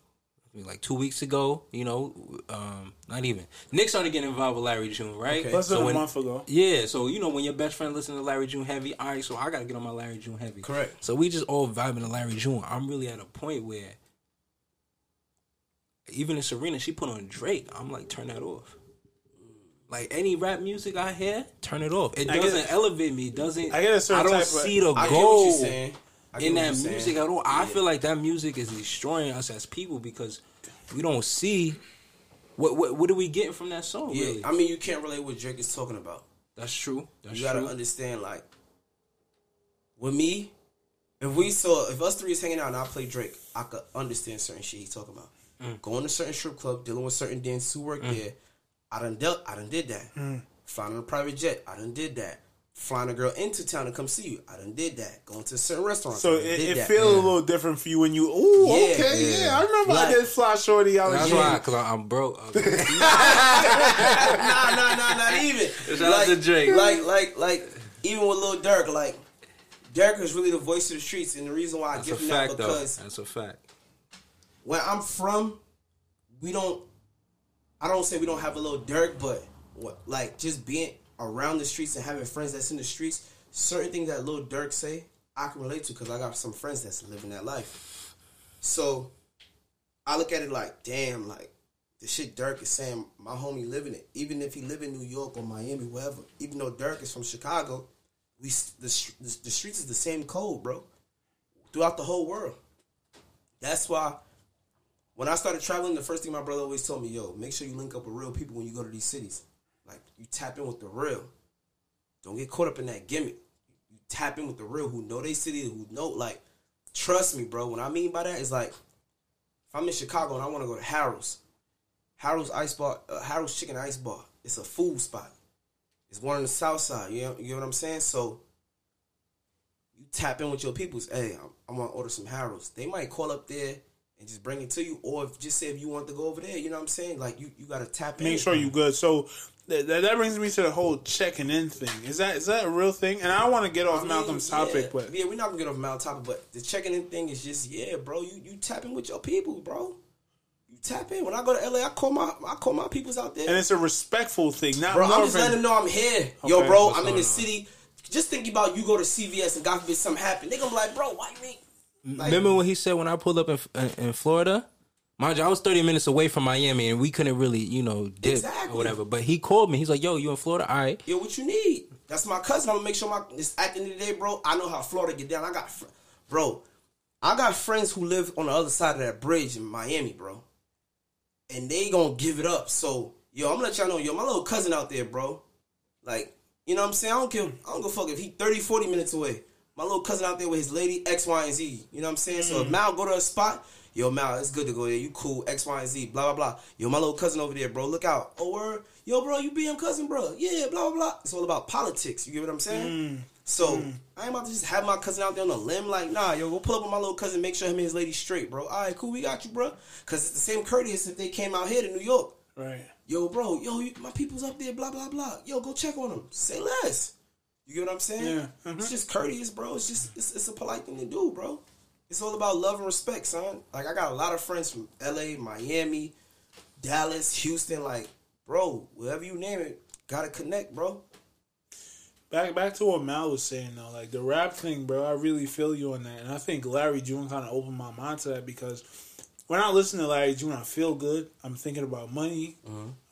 Speaker 2: like two weeks ago, you know, um, not even Nick started getting involved with Larry June, right?
Speaker 3: Okay.
Speaker 1: Less than
Speaker 2: So
Speaker 1: a
Speaker 2: when-
Speaker 1: month ago.
Speaker 2: Yeah, so you know when your best friend listens to Larry June heavy, all right, so I gotta get on my Larry June heavy.
Speaker 3: Correct.
Speaker 2: So we just all vibing to Larry June. I'm really at a point where even in Serena, she put on Drake. I'm like, turn that off. Like any rap music I hear, turn it off. It
Speaker 1: I
Speaker 2: doesn't elevate me. It doesn't.
Speaker 1: I get a certain
Speaker 2: I don't
Speaker 1: type of-
Speaker 2: see the
Speaker 3: I get
Speaker 2: goal
Speaker 3: you're saying. I get
Speaker 2: in that
Speaker 3: you're saying.
Speaker 2: music at all. I feel like that music is destroying us as people because we don't see what what what are we getting from that song.
Speaker 3: Yeah,
Speaker 2: really,
Speaker 3: I mean, you can't relate what Drake is talking about.
Speaker 2: that's true. That's
Speaker 3: you gotta
Speaker 2: true.
Speaker 3: understand, like, with me, if we saw, if us three is hanging out and I play Drake, I could understand certain shit he's talking about.
Speaker 2: Mm.
Speaker 3: Going to certain strip club, dealing with certain dancers who work there, I done dealt, I done did that.
Speaker 2: Mm.
Speaker 3: Flying on a private jet, I done did that. Flying a girl into town to come see you, I done did that. Going to certain restaurants,
Speaker 1: So it,
Speaker 3: did
Speaker 1: it
Speaker 3: that.
Speaker 1: feels a little different for you when you. Ooh,
Speaker 3: Yeah,
Speaker 1: okay, yeah.
Speaker 2: yeah.
Speaker 1: I remember I did fly shorty out.
Speaker 2: That's
Speaker 1: in
Speaker 2: why, cause I- I'm broke.
Speaker 3: nah, nah, nah, not even.
Speaker 2: Shout out to Drake.
Speaker 3: Like, like, like, even with Lil Durk, like, Durk is really the voice of the streets, and the reason why I
Speaker 2: That's
Speaker 3: give him that
Speaker 2: fact, though.
Speaker 3: because
Speaker 2: That's a fact.
Speaker 3: where I'm from, we don't. I don't say we don't have a little Durk, but what like just being around the streets and having friends that's in the streets, certain things that Lil Durk say, I can relate to because I got some friends that's living that life. So I look at it like, damn, like the shit Durk is saying, my homie living it. Even if he live in New York or Miami, wherever. Even though Durk is from Chicago, we the the, the streets is the same code, bro. Throughout the whole world. That's why when I started traveling, the first thing my brother always told me, yo, make sure you link up with real people when you go to these cities. You tap in with the real. Don't get caught up in that gimmick. You tap in with the real who know they city, who know like trust me, bro. What I mean by that is like if I'm in Chicago and I want to go to Harold's, Harold's Ice Bar, uh, Harold's Chicken Ice Bar. It's a food spot. It's one on the south side. You know, you know what I'm saying? So you tap in with your peoples. Hey, I'm, I'm gonna order some Harold's. They might call up there and just bring it to you, or if, just say if you want to go over there. You know what I'm saying? Like you, you gotta tap in.
Speaker 1: Make sure you good. So that, that that brings me to the whole checking in thing. Is that is that a real thing? And I want to get off
Speaker 3: I mean,
Speaker 1: Malcolm's
Speaker 3: yeah,
Speaker 1: topic, but
Speaker 3: yeah, we're not gonna get off Malcolm's topic, but the checking in thing is just yeah, bro. You you tap in with your people, bro. You tap in. When I go to LA, I call my I call my peoples out there.
Speaker 1: and it's a respectful thing, not
Speaker 3: Bro, I'm just
Speaker 1: of
Speaker 3: letting them know I'm here. Yo, bro, I'm in the
Speaker 1: on?
Speaker 3: city. Just think about you go to CVS and God forbid something happen. They gonna be like, bro, why you ain't? Like,
Speaker 2: Remember when he said when I pulled up in, in, in Florida? Mind you, I was 30 minutes away from Miami and we couldn't really, you know, dip
Speaker 3: Exactly.
Speaker 2: or whatever. But he called me. He's like, yo, you in Florida? All right.
Speaker 3: Yo, what you need? That's my cousin. I'm gonna make sure my this at the end of the day, bro. I know how Florida get down. I got, fr- bro. I got friends who live on the other side of that bridge in Miami, bro. And they gonna give it up. So, yo, I'm gonna let y'all know, yo, my little cousin out there, bro. Like, you know what I'm saying? I don't care. I don't give a fuck if he 30, 40 minutes away. My little cousin out there with his lady, X, Y, and Z. You know what I'm saying? So if mm. Mal go to a spot, yo, Mal, it's good to go there. You cool, X, Y, and Z, blah, blah, blah. Yo, my little cousin over there, bro. Look out. Oh, or. Yo, bro, you be him cousin, bro. Yeah, blah, blah, blah. It's all about politics. You get what I'm saying? Mm. So mm. I ain't about to just have my cousin out there on a limb. Like, nah, yo, go pull up on my little cousin, make sure him and his lady straight, bro. All right, cool, we got you, bro. Cause it's the same courteous if they came out here to New York.
Speaker 1: right.
Speaker 3: Yo, bro, yo, you, my people's up there, blah blah blah. Yo, go check on them. Say less. You get what I'm saying?
Speaker 1: Yeah, mhm.
Speaker 3: It's just courteous, bro. It's just it's, it's a polite thing to do, bro. It's all about love and respect, son. Like I got a lot of friends from L.A., Miami, Dallas, Houston. Like, bro, wherever you name it, gotta connect, bro.
Speaker 1: Back back to what Mal was saying though, like the rap thing, bro. I really feel you on that, and I think Larry June kind of opened my mind to that because when I listen to Larry June, I feel good. I'm thinking about money.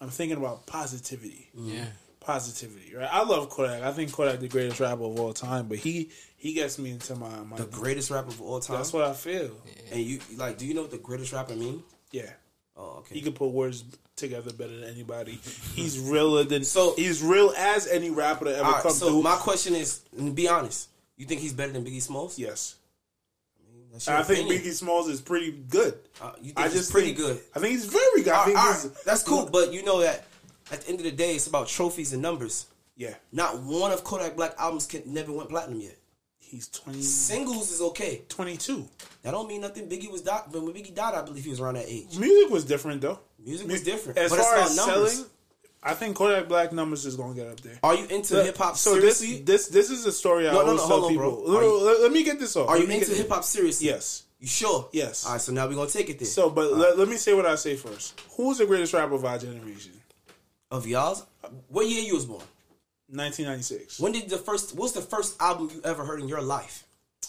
Speaker 1: I'm thinking about positivity.
Speaker 2: Yeah.
Speaker 1: Positivity, right? I love Kodak. I think Kodak the greatest rapper of all time, but he he gets me into my my.
Speaker 3: The greatest rapper of all time.
Speaker 1: That's what I feel.
Speaker 3: and you like, do you know what the greatest rapper mean?
Speaker 1: Yeah.
Speaker 3: Oh, okay.
Speaker 1: He can put words together better than anybody. He's realer than
Speaker 3: So-
Speaker 1: he's real as any rapper that ever
Speaker 3: right,
Speaker 1: come
Speaker 3: so
Speaker 1: through.
Speaker 3: my question is, be honest, you think he's better than Biggie Smalls?
Speaker 1: yes, I think
Speaker 3: opinion.
Speaker 1: Biggie Smalls is pretty good.
Speaker 3: Uh, you think
Speaker 1: I
Speaker 3: he's
Speaker 1: just
Speaker 3: pretty
Speaker 1: think-
Speaker 3: good.
Speaker 1: I think he's very good. I
Speaker 3: All
Speaker 1: think
Speaker 3: all
Speaker 1: he's,
Speaker 3: right, that's cool, but you know that at the end of the day, it's about trophies and numbers.
Speaker 1: yeah,
Speaker 3: Not one of Kodak Black albums can never went platinum yet.
Speaker 1: he's 20,
Speaker 3: Singles is okay.
Speaker 1: 22.
Speaker 3: That don't mean nothing. Biggie was died, but when Biggie died, I believe he was around that age.
Speaker 1: Music was different though.
Speaker 3: Music was different,
Speaker 1: As
Speaker 3: but
Speaker 1: far as
Speaker 3: numbers.
Speaker 1: selling, I think Kodak Black numbers is gonna get up there.
Speaker 3: Are you into hip hop
Speaker 1: So this
Speaker 3: seriously?
Speaker 1: this this is a story I
Speaker 3: No,
Speaker 1: always
Speaker 3: no,
Speaker 1: tell
Speaker 3: on,
Speaker 1: people.
Speaker 3: you-
Speaker 1: let, let me get this off.
Speaker 3: Are
Speaker 1: Let
Speaker 3: you into hip hop seriously?
Speaker 1: Yes.
Speaker 3: You sure?
Speaker 1: Yes.
Speaker 3: All right, so now we're gonna take it there.
Speaker 1: So, but let, let me say what I say first. Who's the greatest rapper of our generation?
Speaker 3: Of y'all's, what year you was born?
Speaker 1: 1996.
Speaker 3: When did the first? What's the first album you ever heard in your life?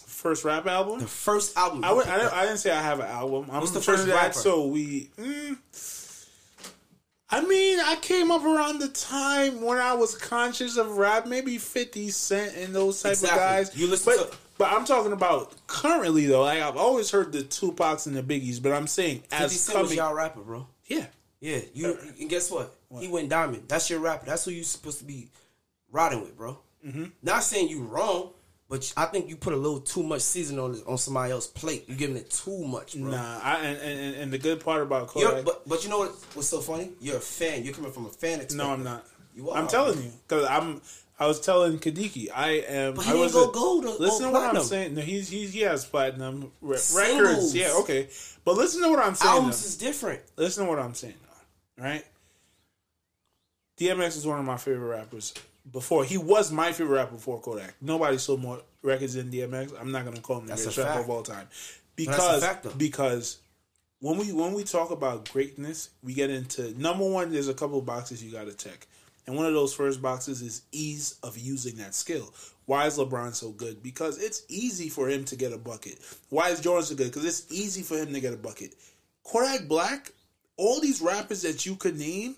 Speaker 1: First rap album.
Speaker 3: The first album.
Speaker 1: I, would, I, didn't, I didn't say I have an album. I'm
Speaker 3: What's the first rapper?
Speaker 1: so we. Mm, I mean, I came up around the time when I was conscious of rap, maybe Fifty Cent and those type
Speaker 3: Exactly.
Speaker 1: of guys.
Speaker 3: You listen
Speaker 1: but,
Speaker 3: to-
Speaker 1: but I'm talking about currently though. Like I've always heard the Tupacs and the Biggies, but I'm saying
Speaker 3: 50
Speaker 1: as
Speaker 3: Cent was
Speaker 1: coming,
Speaker 3: y'all rapper, bro.
Speaker 1: yeah,
Speaker 3: Yeah, you and guess what? He went diamond. That's your rapper. That's who you supposed to be riding with, bro.
Speaker 1: Mm-hmm.
Speaker 3: Not saying you wrong, but I think you put a little too much season on on somebody else's plate. You giving it too much, bro.
Speaker 1: nah. I, and, and and the good part about
Speaker 3: You're, but but you know what? What's so funny? You're a fan. You're coming from a fan.
Speaker 1: no. I'm not.
Speaker 3: You are.
Speaker 1: I'm telling you because I'm. I was telling Kadiki, I am.
Speaker 3: But he
Speaker 1: I
Speaker 3: didn't
Speaker 1: was
Speaker 3: go
Speaker 1: a-
Speaker 3: gold or-
Speaker 1: Listen
Speaker 3: or
Speaker 1: to what I'm saying. No, he's, he's he has platinum re- records. Yeah, okay. But listen to what I'm saying.
Speaker 3: Albums
Speaker 1: though.
Speaker 3: is different.
Speaker 1: Listen to what I'm saying. Though, right? DMX is one of my favorite rappers. Before he was my favorite rapper before Kodak. Nobody sold more records than DMX. I'm not gonna call him the
Speaker 3: That's
Speaker 1: greatest rapper of all time because
Speaker 3: fact,
Speaker 1: because when we when we talk about greatness, we get into number one. There's a couple of boxes you got to check, and one of those first boxes is ease of using that skill. Why is LeBron so good? Because it's easy for him to get a bucket. Why is Jordan so good? Because it's easy for him to get a bucket. Kodak Black, all these rappers that you could name,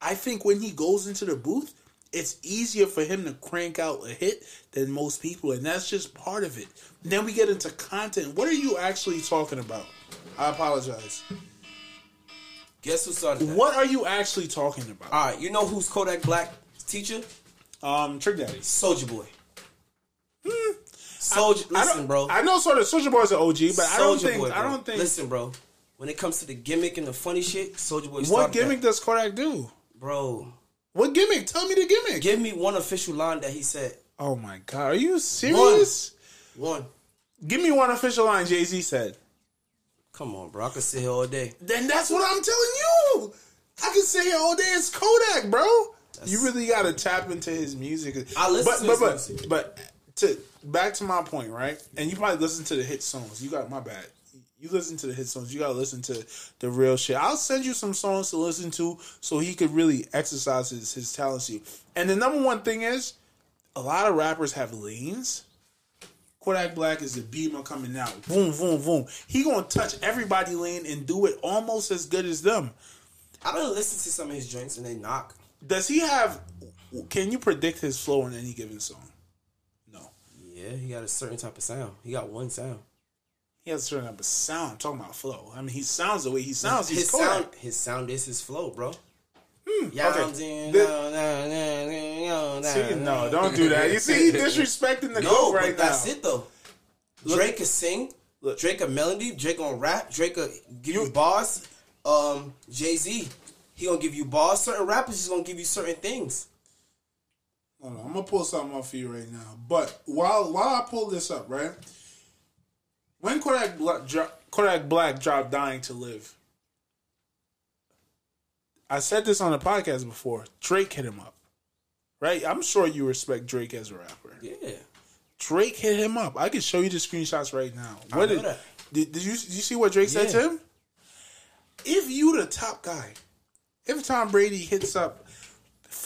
Speaker 1: I think when he goes into the booth, it's easier for him to crank out a hit than most people, and that's just part of it. Then we get into content. What are you actually talking about? I apologize.
Speaker 3: Guess who started that?
Speaker 1: What are you actually talking about?
Speaker 3: All right, you know who's Kodak Black teacher?
Speaker 1: Um, Trick Daddy.
Speaker 3: Soulja Boy.
Speaker 1: Hmm. I
Speaker 3: listen,
Speaker 1: don't,
Speaker 3: bro.
Speaker 1: I know sort of Soulja Boy's an OG, but I don't
Speaker 3: Soulja
Speaker 1: think
Speaker 3: Boy,
Speaker 1: I don't think
Speaker 3: Listen, bro. When it comes to the gimmick and the funny shit, Soulja Boy.
Speaker 1: what gimmick
Speaker 3: that.
Speaker 1: does Kodak do?
Speaker 3: Bro?
Speaker 1: What gimmick? Tell me the gimmick.
Speaker 3: Give me one official line that he said.
Speaker 1: oh my god, are you serious?
Speaker 3: One.
Speaker 1: Give me one official line Jay Z said.
Speaker 3: Come on, bro. I could sit here all day.
Speaker 1: Then that's what I'm telling you. I can sit here all day. It's Kodak, bro. you really got to tap into his music.
Speaker 3: I listen
Speaker 1: but,
Speaker 3: to
Speaker 1: but,
Speaker 3: his
Speaker 1: but,
Speaker 3: music.
Speaker 1: But to back to my point, right? And you probably listen to the hit songs. You got my bad. You listen to the hit songs. You got to listen to the real shit. I'll send you some songs to listen to so he could really exercise his, his talents. And the number one thing is, a lot of rappers have lanes. Kodak Black is the beamer coming out. Boom, boom, boom. He gonna touch everybody lane and do it almost as good as them.
Speaker 3: I done listen to some of his joints and they knock.
Speaker 1: Does he have? Can you predict his flow in any given song? No.
Speaker 3: Yeah, he got a certain type of sound. He got one sound.
Speaker 1: He has a certain type of sound. I'm talking about flow. I mean, he sounds the way he sounds. He's
Speaker 3: his sound, his sound is his flow, bro.
Speaker 1: okay. See, no, don't do that. You see, he disrespecting the
Speaker 3: No,
Speaker 1: goat
Speaker 3: but
Speaker 1: right
Speaker 3: that's it though. Drake can sing.
Speaker 1: Look.
Speaker 3: Drake a melody. Drake gonna rap. Drake a give you bars. Um, Jay Z, he gonna give you bars. Certain rappers just gonna give you certain things.
Speaker 1: On, I'm gonna pull something off for you right now. But while while I pull this up, right? When Kodak Black, dro- Kodak Black dropped "Dying to Live," I said this on the podcast before. Drake hit him up, right? I'm sure you respect Drake as a rapper.
Speaker 3: Yeah.
Speaker 1: Drake hit him up. I can show you the screenshots right now.
Speaker 3: I
Speaker 1: What did,
Speaker 3: that.
Speaker 1: did did you did you see what Drake said to him? If you the top guy, if Tom Brady hits up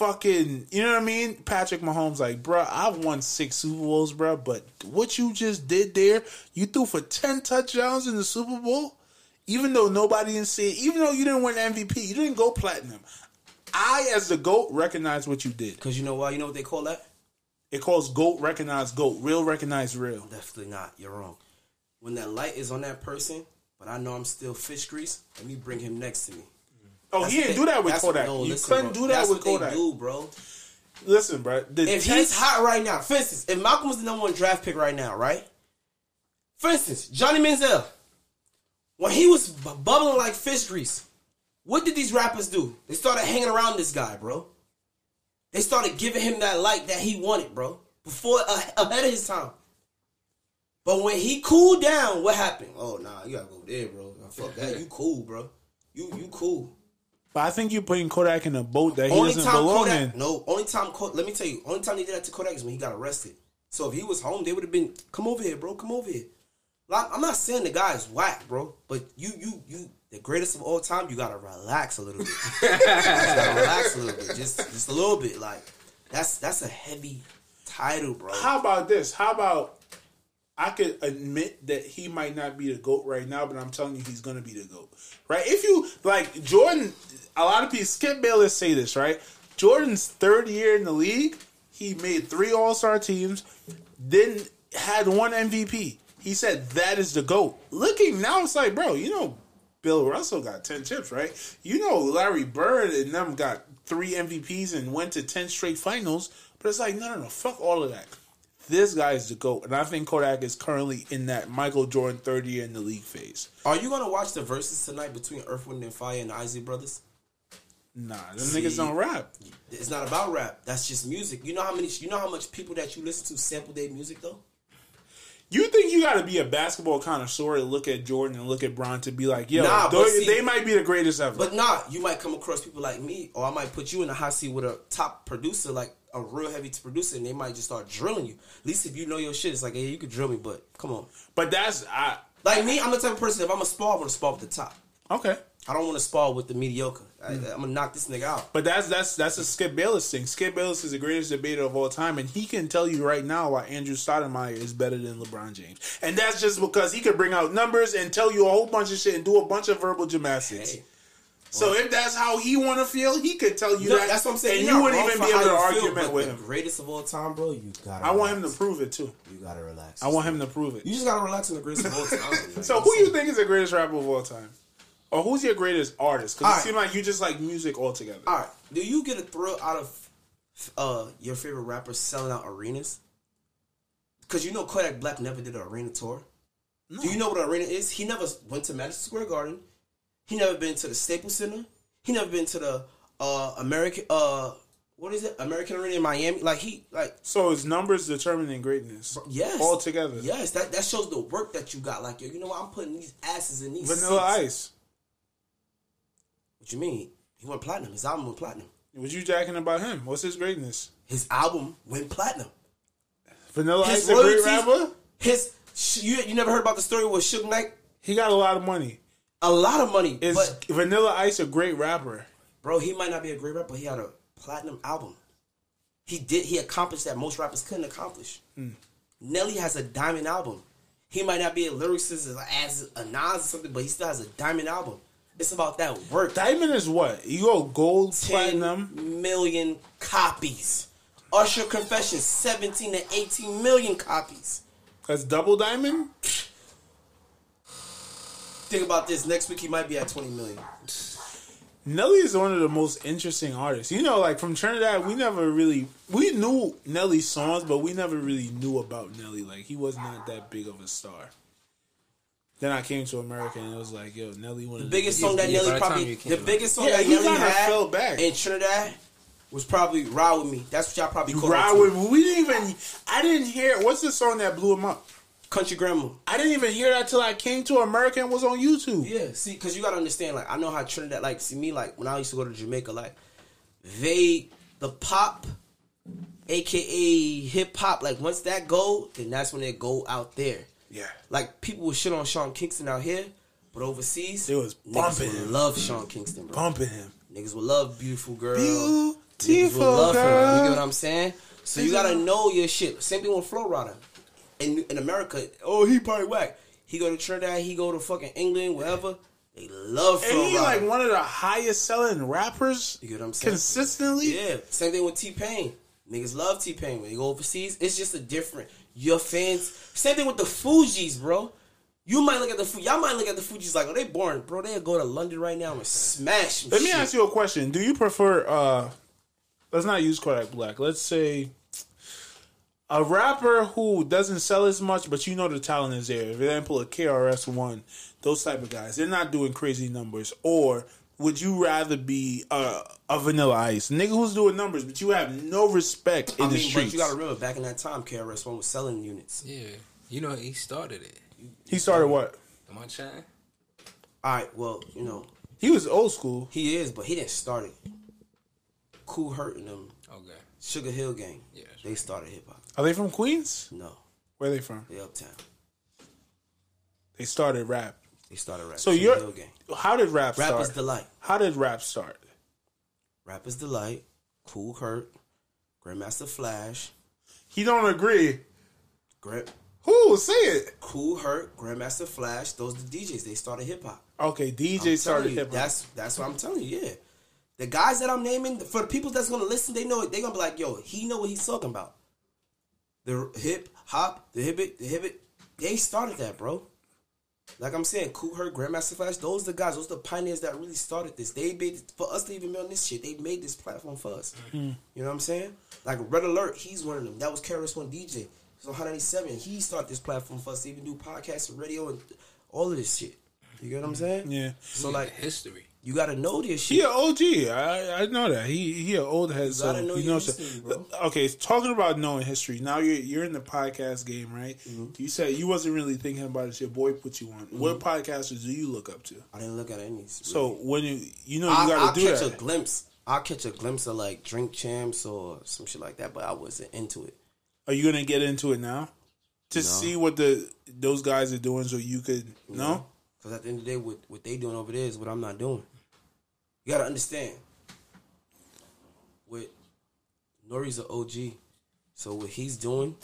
Speaker 1: fucking, you know what I mean? Patrick Mahomes, like, bruh, I've won six Super Bowls, bruh, but what you just did there, you threw for 10 touchdowns in the Super Bowl, even though nobody didn't see it, even though you didn't win MVP, you didn't go platinum. I, as the GOAT, recognize what you did.
Speaker 3: Because you know why? You know what they call that?
Speaker 1: It calls GOAT recognize GOAT. Real recognize real.
Speaker 3: Definitely not. You're wrong. When that light is on that person, but I know I'm still fish grease, let me bring him next to me.
Speaker 1: Oh,
Speaker 3: That's
Speaker 1: he didn't do that with Kodak.
Speaker 3: no,
Speaker 1: you
Speaker 3: listen,
Speaker 1: couldn't
Speaker 3: bro.
Speaker 1: do that
Speaker 3: That's
Speaker 1: with
Speaker 3: what they
Speaker 1: Kodak.
Speaker 3: do, bro.
Speaker 1: Listen, bro.
Speaker 3: If he's hot right now, for instance, if Malcolm was the number one draft pick right now, right? For instance, Johnny Manziel, when he was bu- bubbling like fish grease, what did these rappers do? They started hanging around this guy, bro. They started giving him that light that he wanted, bro, before uh, ahead of his time. But when he cooled down, what happened? Oh nah, you gotta go there, bro. Fuck that. You cool, bro. You you cool.
Speaker 1: But I think you're putting Kodak in a boat that he
Speaker 3: Only
Speaker 1: doesn't
Speaker 3: time
Speaker 1: belong
Speaker 3: Kodak,
Speaker 1: in.
Speaker 3: no, only time Kodak, let me tell you, only time they did that to Kodak is when he got arrested. So if he was home, they would have been, come over here, bro, come over here. Like, I'm not saying the guy is whack, bro, but you, you, you, the greatest of all time, you gotta relax a little bit. you gotta relax a little bit, just, just a little bit. Like, that's that's a heavy title, bro.
Speaker 1: How about this? How about I could admit that he might not be the GOAT right now, but I'm telling you he's gonna be the GOAT. Right? If you like Jordan a lot of people Skip Bayless say this, right? Jordan's third year in the league, he made three all star teams, then had one MVP. He said that is the GOAT. Looking now it's like, bro, you know Bill Russell got ten chips, right? You know Larry Bird and them got three MVPs and went to ten straight finals. But it's like, no, no, no, fuck all of that. This guy is the GOAT. And I think Kodak is currently in that Michael Jordan 30 year in the league phase.
Speaker 3: Are you gonna watch the Verzuz tonight between Earth, Wind, and Fire and the Isley Brothers?
Speaker 1: Nah, them
Speaker 3: See?
Speaker 1: niggas don't rap.
Speaker 3: It's not about rap. That's just music. You know how many? You know how much people that you listen to sample their music though.
Speaker 1: You think you got to be a basketball connoisseur to look at Jordan and look at Bron to be like, yo,
Speaker 3: Nah,
Speaker 1: they,
Speaker 3: see-
Speaker 1: they might be the greatest ever.
Speaker 3: But nah, you might come across people like me, or I might put you in a hot seat with a top producer, like a real heavy producer, and they might just start drilling you. At least if you know your shit, it's like, hey, you could drill me, but come on.
Speaker 1: But that's I
Speaker 3: Like me, I'm the type of person. If I'm a spar, I'm gonna spar with the top.
Speaker 1: okay.
Speaker 3: I don't want to spar with the mediocre. I, I'm gonna knock this nigga out.
Speaker 1: But that's that's that's a Skip Bayless thing. Skip Bayless is the greatest debater of all time, and he can tell you right now why Andrew Stoudemire is better than LeBron James, and that's just because he could bring out numbers and tell you a whole bunch of shit and do a bunch of verbal gymnastics.
Speaker 3: Hey,
Speaker 1: so if that's how he want to feel, he could tell you
Speaker 3: no,
Speaker 1: that.
Speaker 3: that's what I'm saying.
Speaker 1: and you wouldn't even be able to
Speaker 3: how you feel,
Speaker 1: argument with
Speaker 3: the
Speaker 1: him.
Speaker 3: Greatest of all time, bro. You gotta.
Speaker 1: I want him to prove it too.
Speaker 3: You gotta relax.
Speaker 1: I want him to prove it.
Speaker 3: You just gotta relax on the greatest of all time. Like,
Speaker 1: So who you think is the greatest rapper of all time? Or who's your greatest artist? Because it
Speaker 3: Alright.
Speaker 1: seems like you just like music altogether.
Speaker 3: All right. Do you get a thrill out of uh, your favorite rapper selling out arenas? Because you know Kodak Black never did an arena tour. Do you know what an arena is? He never went to Madison Square Garden. He never been to the Staples Center. He never been to the uh, American uh, what is it? American Arena in Miami. Like he like
Speaker 1: So is numbers determining greatness?
Speaker 3: yes
Speaker 1: All together.
Speaker 3: Yes, that that shows the work that you got. Like yo, you know what? I'm putting these asses in these
Speaker 1: Vanilla
Speaker 3: seats.
Speaker 1: Ice.
Speaker 3: What you mean? He went platinum. His album went platinum.
Speaker 1: Was you jacking about him? What's his greatness?
Speaker 3: His album went platinum.
Speaker 1: Vanilla
Speaker 3: His
Speaker 1: Ice, a great rapper.
Speaker 3: His you you never heard about the story with Suge Knight?
Speaker 1: He got a lot of money.
Speaker 3: A lot of money,
Speaker 1: Is
Speaker 3: but
Speaker 1: Vanilla Ice a great rapper?
Speaker 3: bro, he might not be a great rapper. but He had a platinum album. He did. He accomplished that most rappers couldn't accomplish. Hmm. Nelly has a diamond album. He might not be a lyricist as, as a Nas or something, but he still has a diamond album. It's about that work.
Speaker 1: Diamond is what? You go gold,
Speaker 3: 10
Speaker 1: platinum.
Speaker 3: million copies. Usher Confession, 17 to 18 million copies.
Speaker 1: That's double diamond.
Speaker 3: Think about this. Next week he might be at 20 million.
Speaker 1: Nelly is one of the most interesting artists. You know, like from Trinidad, we never really we knew Nelly's songs, but we never really knew about Nelly. Like he was not that big of a star. Then I came to America and it was like, yo, Nelly one
Speaker 3: The biggest song that
Speaker 2: yeah,
Speaker 3: Nelly probably the biggest song
Speaker 1: Yeah,
Speaker 3: that Nelly had
Speaker 1: fell back.
Speaker 3: in Trinidad was probably "Ride with Me." That's what y'all probably call
Speaker 1: Ride
Speaker 3: it.
Speaker 1: with me. We didn't even. I didn't hear. What's the song that blew him up?
Speaker 3: Country Grammar.
Speaker 1: I didn't even hear that till I came to America and was on YouTube.
Speaker 3: Yeah, see, because you gotta understand, like, I know how Trinidad, like, see me, like, when I used to go to Jamaica, like, they, the pop, aka hip hop, like, once that go, then that's when they go out there.
Speaker 1: Yeah.
Speaker 3: Like, people would shit on Sean Kingston out here, but overseas,
Speaker 1: They was bumping
Speaker 3: would
Speaker 1: him.
Speaker 3: love Sean Kingston, bro.
Speaker 1: Pumping him.
Speaker 3: Niggas would love Beautiful Girl. Will love him. You
Speaker 1: girl.
Speaker 3: get what I'm saying? So you gotta know your shit. Same thing with Flo Rida. In in America, oh he probably whack. He go to Trinidad, he go to fucking England, wherever. They love
Speaker 1: And he
Speaker 3: Rida.
Speaker 1: like one of the highest selling rappers
Speaker 3: you get what I'm saying?
Speaker 1: consistently.
Speaker 3: Yeah. Same thing with T Pain. Niggas love T Pain when they go overseas. It's just a different. Your fans. Same thing with the Fugees, bro. You might look at the Fu- y'all might look at the Fugees like, oh, they boring, bro. They'll go to London right now and smash.
Speaker 1: Let me ask you a question. Do you prefer uh let's not use Kodak Black. Let's say a rapper who doesn't sell as much, but you know the talent is there. For example, a KRS One, those type of guys. They're not doing crazy numbers. Or would you rather be a, a Vanilla Ice nigga who's doing numbers, but you have no respect in
Speaker 3: I
Speaker 1: the
Speaker 3: mean,
Speaker 1: streets?
Speaker 3: but you gotta remember back in that time, KRS One was selling units.
Speaker 2: Yeah, you know he started it.
Speaker 1: he started what?
Speaker 2: Am I trying?
Speaker 3: All right, well, you know
Speaker 1: He was old school.
Speaker 3: he is, but he didn't start it. Cool hurting them.
Speaker 2: Okay.
Speaker 3: Sugar Hill Gang.
Speaker 2: Yeah,
Speaker 3: They started hip hop.
Speaker 1: Are they from Queens?
Speaker 3: No,
Speaker 1: Where are they from?
Speaker 3: they uptown.
Speaker 1: They started rap.
Speaker 3: They started rap.
Speaker 1: So you're how did rap start?
Speaker 3: Rappers delight.
Speaker 1: How did rap start?
Speaker 3: Rappers delight. Kool Herc. Grandmaster Flash.
Speaker 1: He don't agree.
Speaker 3: Grand.
Speaker 1: Who say it?
Speaker 3: Kool Herc, Grandmaster Flash, those the DJs. They started hip hop.
Speaker 1: Okay,
Speaker 3: I'm
Speaker 1: DJ
Speaker 3: telling
Speaker 1: started hip hop.
Speaker 3: That's that's what I'm telling you. Yeah, the guys that I'm naming for the people that's gonna listen, they know it. They gonna be like, yo, he know what he's talking about. The hip hop, the hibbit, the hibbit. They started that, bro. Like I'm saying, Kool Herc, Grandmaster Flash, those are the guys, those are the pioneers that really started this. They made for us to even be on this shit. They made this platform for us.
Speaker 1: Mm-hmm.
Speaker 3: You know what I'm saying? Like Red Alert, he's one of them. That was KRS One DJ. So 197, he started this platform for us to even do podcasts and radio and all of this shit. You get what I'm saying?
Speaker 1: yeah.
Speaker 3: So like,
Speaker 2: history.
Speaker 3: You gotta know this
Speaker 1: He
Speaker 3: shit.
Speaker 1: an OG. I I know that. He he an old head. So
Speaker 3: gotta know
Speaker 1: he
Speaker 3: your
Speaker 1: knows.
Speaker 3: history, bro.
Speaker 1: Okay, talking about knowing history. Now you're you're in the podcast game, right?
Speaker 3: Mm-hmm.
Speaker 1: You said you wasn't really thinking about it. Your boy put you on. What podcasters do you look up to?
Speaker 3: I didn't look at any.
Speaker 1: So when you you know you
Speaker 3: I,
Speaker 1: got
Speaker 3: I'll
Speaker 1: to do
Speaker 3: catch
Speaker 1: that.
Speaker 3: a glimpse. I'll catch a glimpse of like Drink Champs or some shit like that, but I wasn't into it.
Speaker 1: Are you gonna get into it now to see what the those guys are doing, so you could no?
Speaker 3: Because at the end of the day, what, what they doing over there is what I'm not doing. You gotta understand. What Nore's an OG, so what he's doing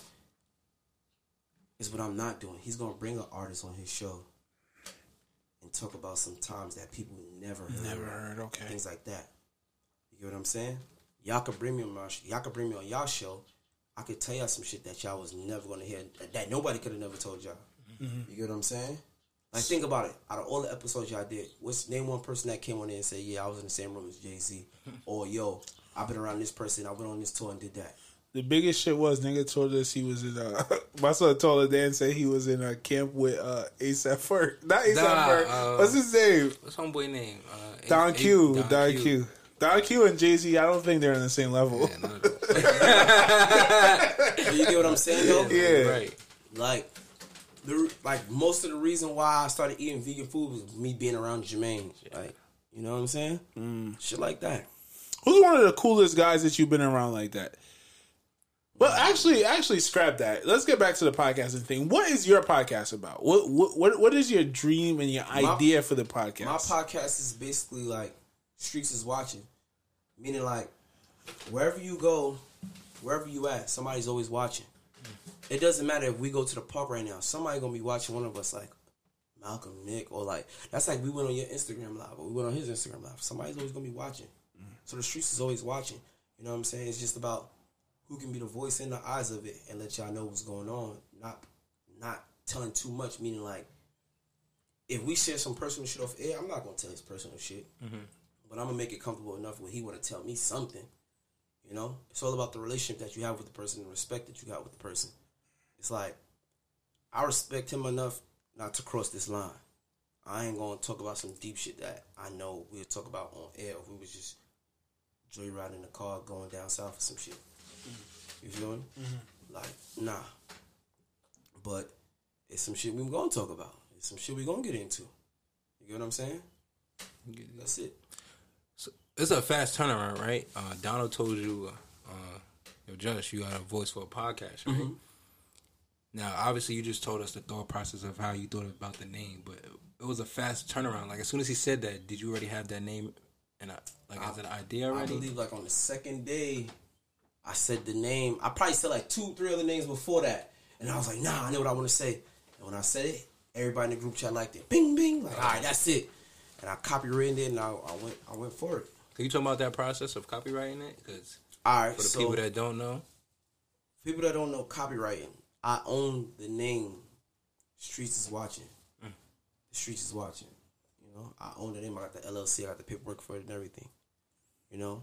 Speaker 3: is what I'm not doing. He's gonna bring an artist on his show and talk about some times that people never heard.
Speaker 1: Never heard. Okay.
Speaker 3: Things like that. You get what I'm saying? Y'all could bring me on my sh- y'all could bring me on y'all show. I could tell y'all some shit that y'all was never gonna hear that nobody could have never told y'all. Mm-hmm. You get what I'm saying? Like think about it. Out of all the episodes y'all did, what's name one person that came on there and said, "Yeah, I was in the same room as Jay Z," or "Yo, I've been around this person. I went on this tour and did that."
Speaker 1: The biggest shit was nigga told us he was in uh my son told her Dan said he was in a camp with uh ASAP Ferg. Not ASAP
Speaker 2: Nah,
Speaker 1: Ferg.
Speaker 2: uh,
Speaker 1: What's his name?
Speaker 2: What's homeboy name? Uh,
Speaker 1: Don
Speaker 2: A-
Speaker 1: Q.
Speaker 2: A-
Speaker 1: Don, Q. Don Q and Jay Z, I don't think they're on the same level.
Speaker 2: Yeah,
Speaker 3: you get what I'm saying though?
Speaker 1: Yeah.
Speaker 2: Right.
Speaker 3: Like, the like most of the reason why I started eating vegan food was me being around Jermaine. Like, you know what I'm saying?
Speaker 1: Mm.
Speaker 3: Shit like that.
Speaker 1: Who's one of the coolest guys that you've been around like that? Well, actually, actually, scrap that. Let's get back to the podcasting thing. What is your podcast about? What what what, what is your dream and your idea for the podcast?
Speaker 3: My podcast is basically like streets is watching, meaning like wherever you go, wherever you at, somebody's always watching. It doesn't matter if we go to the park right now. Somebody gonna be watching one of us, like Malcolm, Nick, or like that's like we went on your Instagram live, or we went on his Instagram live. Somebody's always gonna be watching. So the streets is always watching. You know what I'm saying? It's just about who can be the voice in the eyes of it and let y'all know what's going on. Not not telling too much, meaning like if we share some personal shit off air, I'm not gonna tell his personal shit, mm-hmm. but I'm gonna make it comfortable enough where he want to tell me something. You know, it's all about the relationship that you have with the person, the respect that you got with the person. It's like I respect him enough not to cross this line. I ain't gonna talk about some deep shit that I know we'll talk about on air if we was just joyriding in the car going down south or some shit. You feel me? Like, nah. But it's some shit we're gonna talk about. It's some shit we're gonna get into. You get what I'm saying? That's it.
Speaker 2: So it's a fast turnaround, right? Uh, Donald told you, uh, uh, yo, Josh, you got a voice for a podcast, right?
Speaker 3: Mm-hmm.
Speaker 2: Now, obviously, you just told us the thought process of how you thought about the name, but it was a fast turnaround. Like as soon as he said that, did you already have that name And I, like as an idea already?
Speaker 3: I believe like on the second day, I said the name. I probably said like two, three other names before that, and I was like, nah, I know what I want to say. And when I said it, everybody in the group chat liked it. Bing, bing. Like, all right, that's it. And I copywritten it, and I, I went, I went for it.
Speaker 2: Can you talk about that process of copywriting it? Because
Speaker 3: All right,
Speaker 2: for the
Speaker 3: so
Speaker 2: people that don't know,
Speaker 3: people that don't know copywriting, I own the name. Streets is watching.
Speaker 2: Mm.
Speaker 3: The streets is watching. You know, I own the name. I got the LLC. I got the paperwork for it and everything. You know,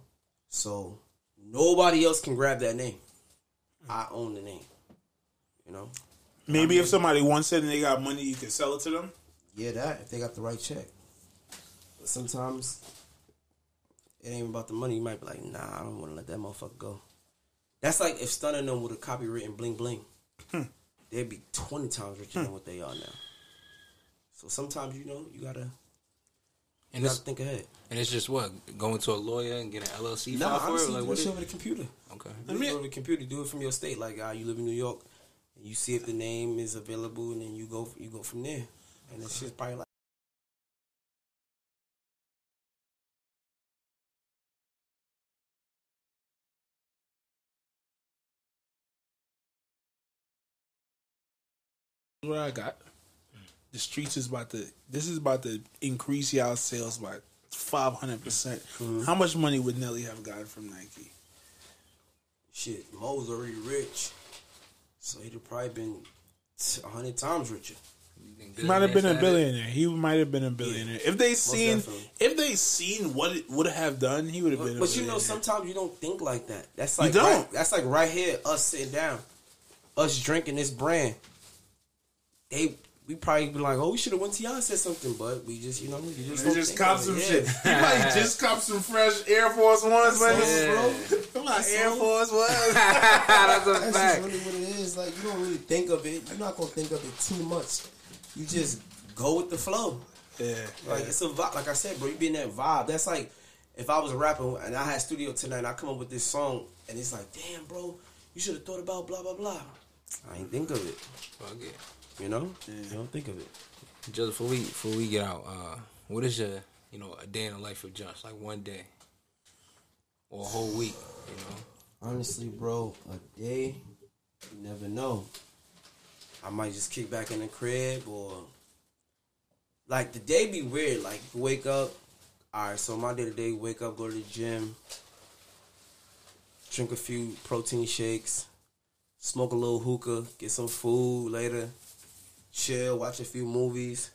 Speaker 3: so nobody else can grab that name. I own the name. You know,
Speaker 1: Maybe if somebody wants it and they got money, you can sell it to them.
Speaker 3: yeah, that if they got the right check. But sometimes it ain't about the money. You might be like, nah, I don't want to let that motherfucker go. That's like if Stunning them with a copywritten bling bling, they'd be twenty times richer than what they are now. So sometimes you know you gotta you
Speaker 2: and
Speaker 3: gotta think ahead.
Speaker 2: and it's just what going to a lawyer and getting an LLC
Speaker 3: No,
Speaker 2: file for it.
Speaker 3: honestly,
Speaker 2: Like
Speaker 3: do
Speaker 2: It,
Speaker 3: over the computer.
Speaker 2: okay.
Speaker 3: Do
Speaker 1: mean-
Speaker 3: it over the computer. Do it from your state. Like, ah, you live in New York, and you see if the name is available, and then you go you go from there. And it's just probably like.
Speaker 1: What I got. The streets is about to. This is about to increase y'all sales by five hundred percent. Mm-hmm. How much money would Nelly have gotten from Nike?
Speaker 3: Shit, Mo's already rich, so he'd have probably been a hundred times richer.
Speaker 1: He might have been a billionaire. He might have been a billionaire if they seen
Speaker 3: definitely.
Speaker 1: if they seen what it would have done. He would have
Speaker 3: But,
Speaker 1: been. a
Speaker 3: but you know, sometimes you don't think like that. That's like
Speaker 1: don't.
Speaker 3: Right, that's like right here, us sitting down, us drinking this brand. They we probably be like, oh, we should have went to y'all and said something, but we just you know we just
Speaker 1: They
Speaker 3: don't
Speaker 1: just cop some
Speaker 3: it.
Speaker 1: shit.
Speaker 3: Yeah.
Speaker 1: He might just cop some fresh Air Force Ones, man.
Speaker 3: all, bro.
Speaker 1: Come on,
Speaker 3: That's
Speaker 1: Air. Force Ones.
Speaker 2: That's a
Speaker 3: That's just
Speaker 2: fact.
Speaker 3: really what it is. Like you don't really think of it. You're not gonna think of it too much. You just go with the flow.
Speaker 1: yeah,
Speaker 3: Like it's a vibe. Like I said, bro, you be in that vibe. That's like if I was a rapper and I had studio tonight, and I come up with this song, and it's like, damn, bro, you should have thought about blah blah blah. I ain't think of it.
Speaker 2: Fuck it.
Speaker 3: You know, you don't think of it.
Speaker 2: Just before we before we get out, uh, what is your you know a day in the life of Just like one day or a whole week? You know,
Speaker 3: Honestly, bro, a day, you never know. I might just kick back in the crib or like the day be weird. Like wake up, all right. So my day to day, wake up, go to the gym, drink a few protein shakes, smoke a little hookah, get some food later, chill, watch a few movies.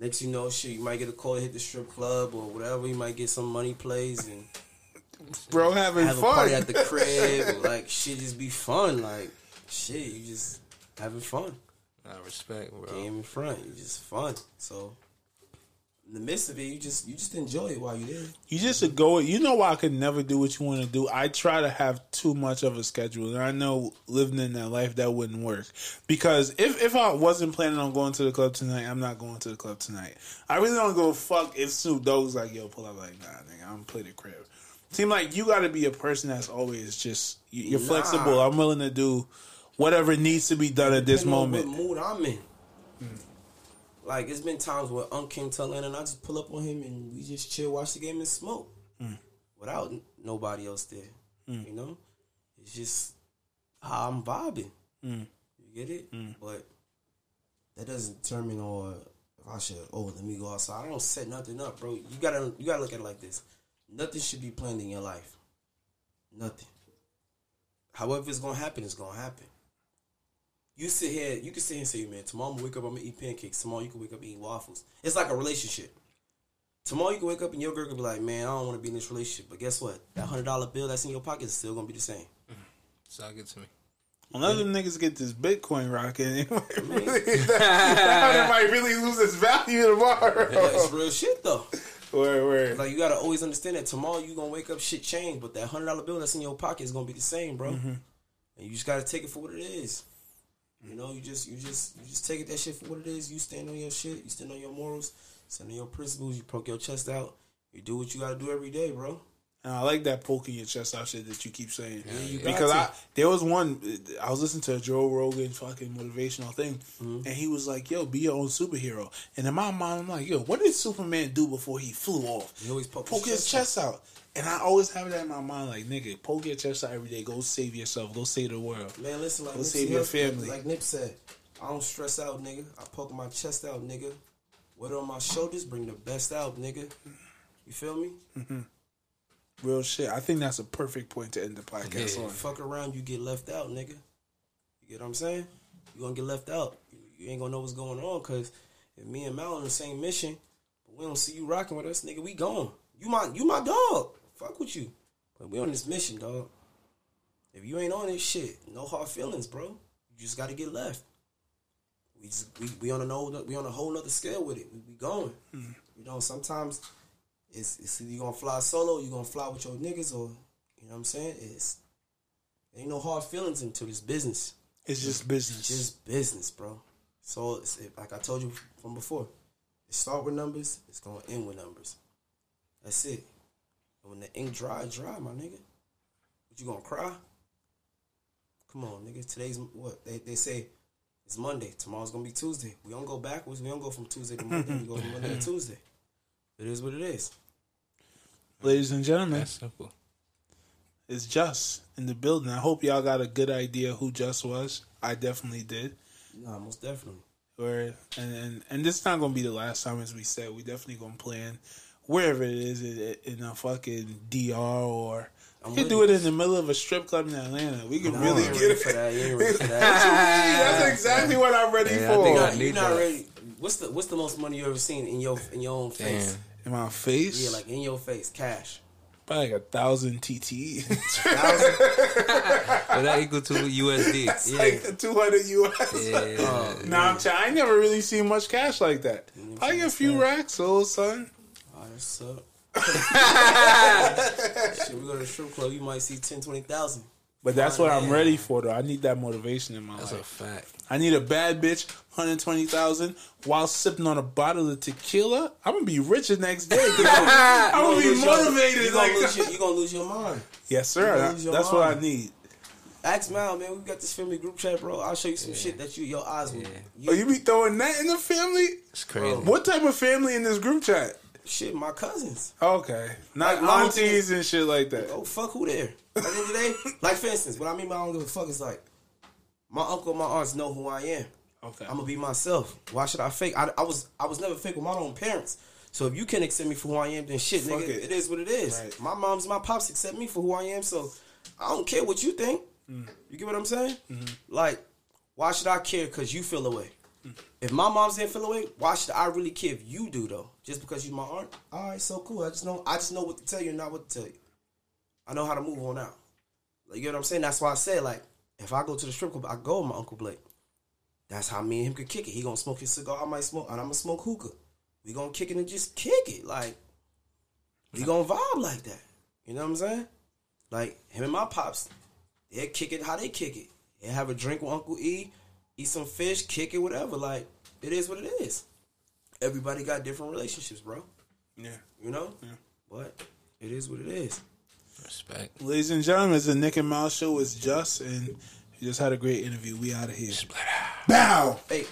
Speaker 3: Next you know, shit, you might get a call to hit the strip club or whatever. You might get some money plays and
Speaker 1: bro, having
Speaker 3: have a party at the crib. like shit, just be fun. Like shit, you just having fun.
Speaker 2: I respect, bro.
Speaker 3: Game in front, you just fun. So in the midst of it, you just you just enjoy it while you're there.
Speaker 1: You just go. You know why I could never do what you want to do. I try to have too much of a schedule, and I know living in that life that wouldn't work. Because if if I wasn't planning on going to the club tonight, I'm not going to the club tonight. I really don't go fuck if Snoop Dogg's like, yo, pull up. Like, nah, nigga, I'm play the crib. Seem like you got to be a person that's always just you- you're
Speaker 3: Nah.
Speaker 1: flexible. I'm willing to do whatever needs to be done at this moment.
Speaker 3: mood I'm in. Hmm. Like it's been times where Unc came to Atlanta and I just pull up on him and we just chill, watch the game and smoke hmm. without nobody else there. Hmm. You know, it's just how I'm vibing. Hmm. You get it? But that doesn't determine or if I should. Oh, let me go outside. I don't set nothing up, bro. You gotta you gotta look at it like this. Nothing should be planned in your life. Nothing. However it's gonna happen, it's gonna happen. You sit here, you can sit here and say, man, tomorrow I'm gonna wake up, I'm gonna eat pancakes. Tomorrow you can wake up eating waffles. It's like a relationship. Tomorrow you can wake up and your girl can be like, man, I don't wanna be in this relationship. But guess what? That hundred dollar bill that's in your pocket is still gonna be the same. Mm-hmm.
Speaker 2: Sound good to me.
Speaker 1: Unless them niggas get this Bitcoin rocking, it might really, that, that might really lose its value tomorrow.
Speaker 3: That's real shit though.
Speaker 1: Word, word.
Speaker 3: Like you gotta always understand that tomorrow you gonna wake up, shit change, but that hundred dollar bill that's in your pocket is gonna be the same, bro. Mm-hmm. And you just gotta take it for what it is. You know, you just you just you just take it that shit for what it is. You stand on your shit, you stand on your morals, stand on your principles, you poke your chest out, you do what you gotta do every day, bro.
Speaker 1: And I like that poking your chest out shit that you keep saying.
Speaker 3: you got
Speaker 1: because. I there was one I was listening to a Joe Rogan fucking motivational thing,
Speaker 3: Mm-hmm.
Speaker 1: and he was like, "Yo, be your own superhero." And in my mind, I'm like, "Yo, what did Superman do before he flew off?
Speaker 3: He always poke
Speaker 1: poke
Speaker 3: his chest
Speaker 1: chest out." And I always have that in my mind, like, nigga, poke your chest out every day. Go save yourself. Go save the world.
Speaker 3: Man, listen, like
Speaker 1: Go
Speaker 3: Nipsey
Speaker 1: save your family.
Speaker 3: Like Nip said, I don't stress out, nigga. I poke my chest out, nigga. Weight on my shoulders, bring the best out, nigga. You feel me?
Speaker 1: Real shit. I think that's a perfect point to end the podcast
Speaker 2: Yeah.
Speaker 1: on.
Speaker 3: Fuck around, you get left out, nigga. You get what I'm saying? You gonna get left out. You, you ain't gonna know what's going on, cause if me and Mal on the same mission, but we don't see you rocking with us, nigga, we gone. You my you my dog. Fuck with you. But we on this mission, dog. If you ain't on this shit, no hard feelings, bro. You just gotta get left. We just we, we on a no we on a whole nother scale with it. We, we going. Hmm. You know, sometimes it's it's you gonna fly solo, you gonna fly with your niggas, or you know what I'm saying? It's ain't no hard feelings into this business.
Speaker 1: It's just business.
Speaker 3: It's just business, bro. So it's, it, like I told you from before, it start with numbers, it's gonna end with numbers. That's it. And when the ink dry, dry, my nigga. What you gonna cry? Come on, nigga. Today's what they they say. It's Monday. Tomorrow's gonna be Tuesday. We don't go backwards. We don't go from Tuesday to Monday. we go from Monday to Tuesday. It is what it is.
Speaker 1: Ladies and gentlemen,
Speaker 2: That's simple.
Speaker 1: it's Just in the building. I hope y'all got a good idea who Just was. I definitely did.
Speaker 3: Nah, most definitely.
Speaker 1: Or and and, and this is not gonna be the last time, as we said. We definitely gonna plan wherever it is in, in a fucking DR or
Speaker 3: I'm
Speaker 1: we can do it in the middle of a strip club in Atlanta. We can
Speaker 3: Nah,
Speaker 1: really
Speaker 3: you ain't
Speaker 1: get
Speaker 3: ready
Speaker 1: it.
Speaker 3: for that. You ain't ready for that.
Speaker 1: That's exactly what I'm ready
Speaker 2: Yeah, I
Speaker 1: for.
Speaker 2: think I
Speaker 3: You're not
Speaker 2: that.
Speaker 3: ready. What's the What's the most money you ever seen in your in your own face?
Speaker 2: Damn.
Speaker 1: In my face,
Speaker 3: Yeah, like in your face, cash.
Speaker 1: probably like a thousand TT.
Speaker 3: Thousand?
Speaker 2: So that equal to USD.
Speaker 1: It's
Speaker 3: Yeah.
Speaker 1: like two hundred US.
Speaker 2: Yeah.
Speaker 1: Nah, I'm trying. I ain't never really seen much cash like that. I get a few racks, old son.
Speaker 3: Oh, that's up. Shit, we go to the strip club, you might see 10, 20,000.
Speaker 1: But that's what I'm ready for, though. I need that motivation in my life.
Speaker 2: That's a fact.
Speaker 1: I need a bad bitch, hundred twenty thousand, while sipping on a bottle of tequila. I'm gonna be rich the next day. I'm, I'm gonna be motivated.
Speaker 3: You gonna,
Speaker 1: like,
Speaker 3: lose your, you gonna lose your mind.
Speaker 1: yes, sir.
Speaker 3: gonna lose your
Speaker 1: That's what I need.
Speaker 3: Ask Mal, man. We got this family group chat, bro. I'll show you some shit that you your eyes will.
Speaker 2: Yeah.
Speaker 3: You,
Speaker 1: Oh, you be throwing that in the family?
Speaker 2: It's crazy. Oh.
Speaker 1: What type of family in this group chat?
Speaker 3: shit, my cousins.
Speaker 1: Okay, not
Speaker 3: Like, my
Speaker 1: aunties and shit like that.
Speaker 3: Oh fuck, who there? At the end of the day, like for instance, what I mean by I don't give a fuck is like my uncle, my aunts know who I am.
Speaker 1: Okay,
Speaker 3: I'm gonna be myself. Why should I fake? I, I was I was never fake with my own parents. So if you can't accept me for who I am, then shit,
Speaker 1: Fuck
Speaker 3: nigga,
Speaker 1: it.
Speaker 3: it is what it is.
Speaker 1: Right.
Speaker 3: My mom's my pops accept me for who I am, so I don't care what you think.
Speaker 1: Mm.
Speaker 3: You get what I'm saying?
Speaker 1: Mm-hmm.
Speaker 3: Like, why should I care? Cause you feel away. If my mom's didn't feel away, why should I really care if you do though? Just because you my aunt? All right, so cool. I just know I just know what to tell you and not what to tell you. I know how to move on out. Like, you know what I'm saying? That's why I said like, if I go to the strip club, I go with my uncle Blake. That's how me and him could kick it. He gonna smoke his cigar, I might smoke, and I'm gonna smoke hookah. We gonna kick it and just kick it. Like, we gonna vibe like that. You know what I'm saying? Like him and my pops, they kick it how they kick it. They have a drink with Uncle E, eat some fish, kick it, whatever. Like, it is what it is. Everybody got different relationships, bro.
Speaker 1: yeah.
Speaker 3: You know? Yeah. But it is what it is.
Speaker 2: Respect.
Speaker 1: Ladies and gentlemen, it's the Nick and Mouse show. It's just and we just had a great interview. We out of here. Bow.
Speaker 3: Hey,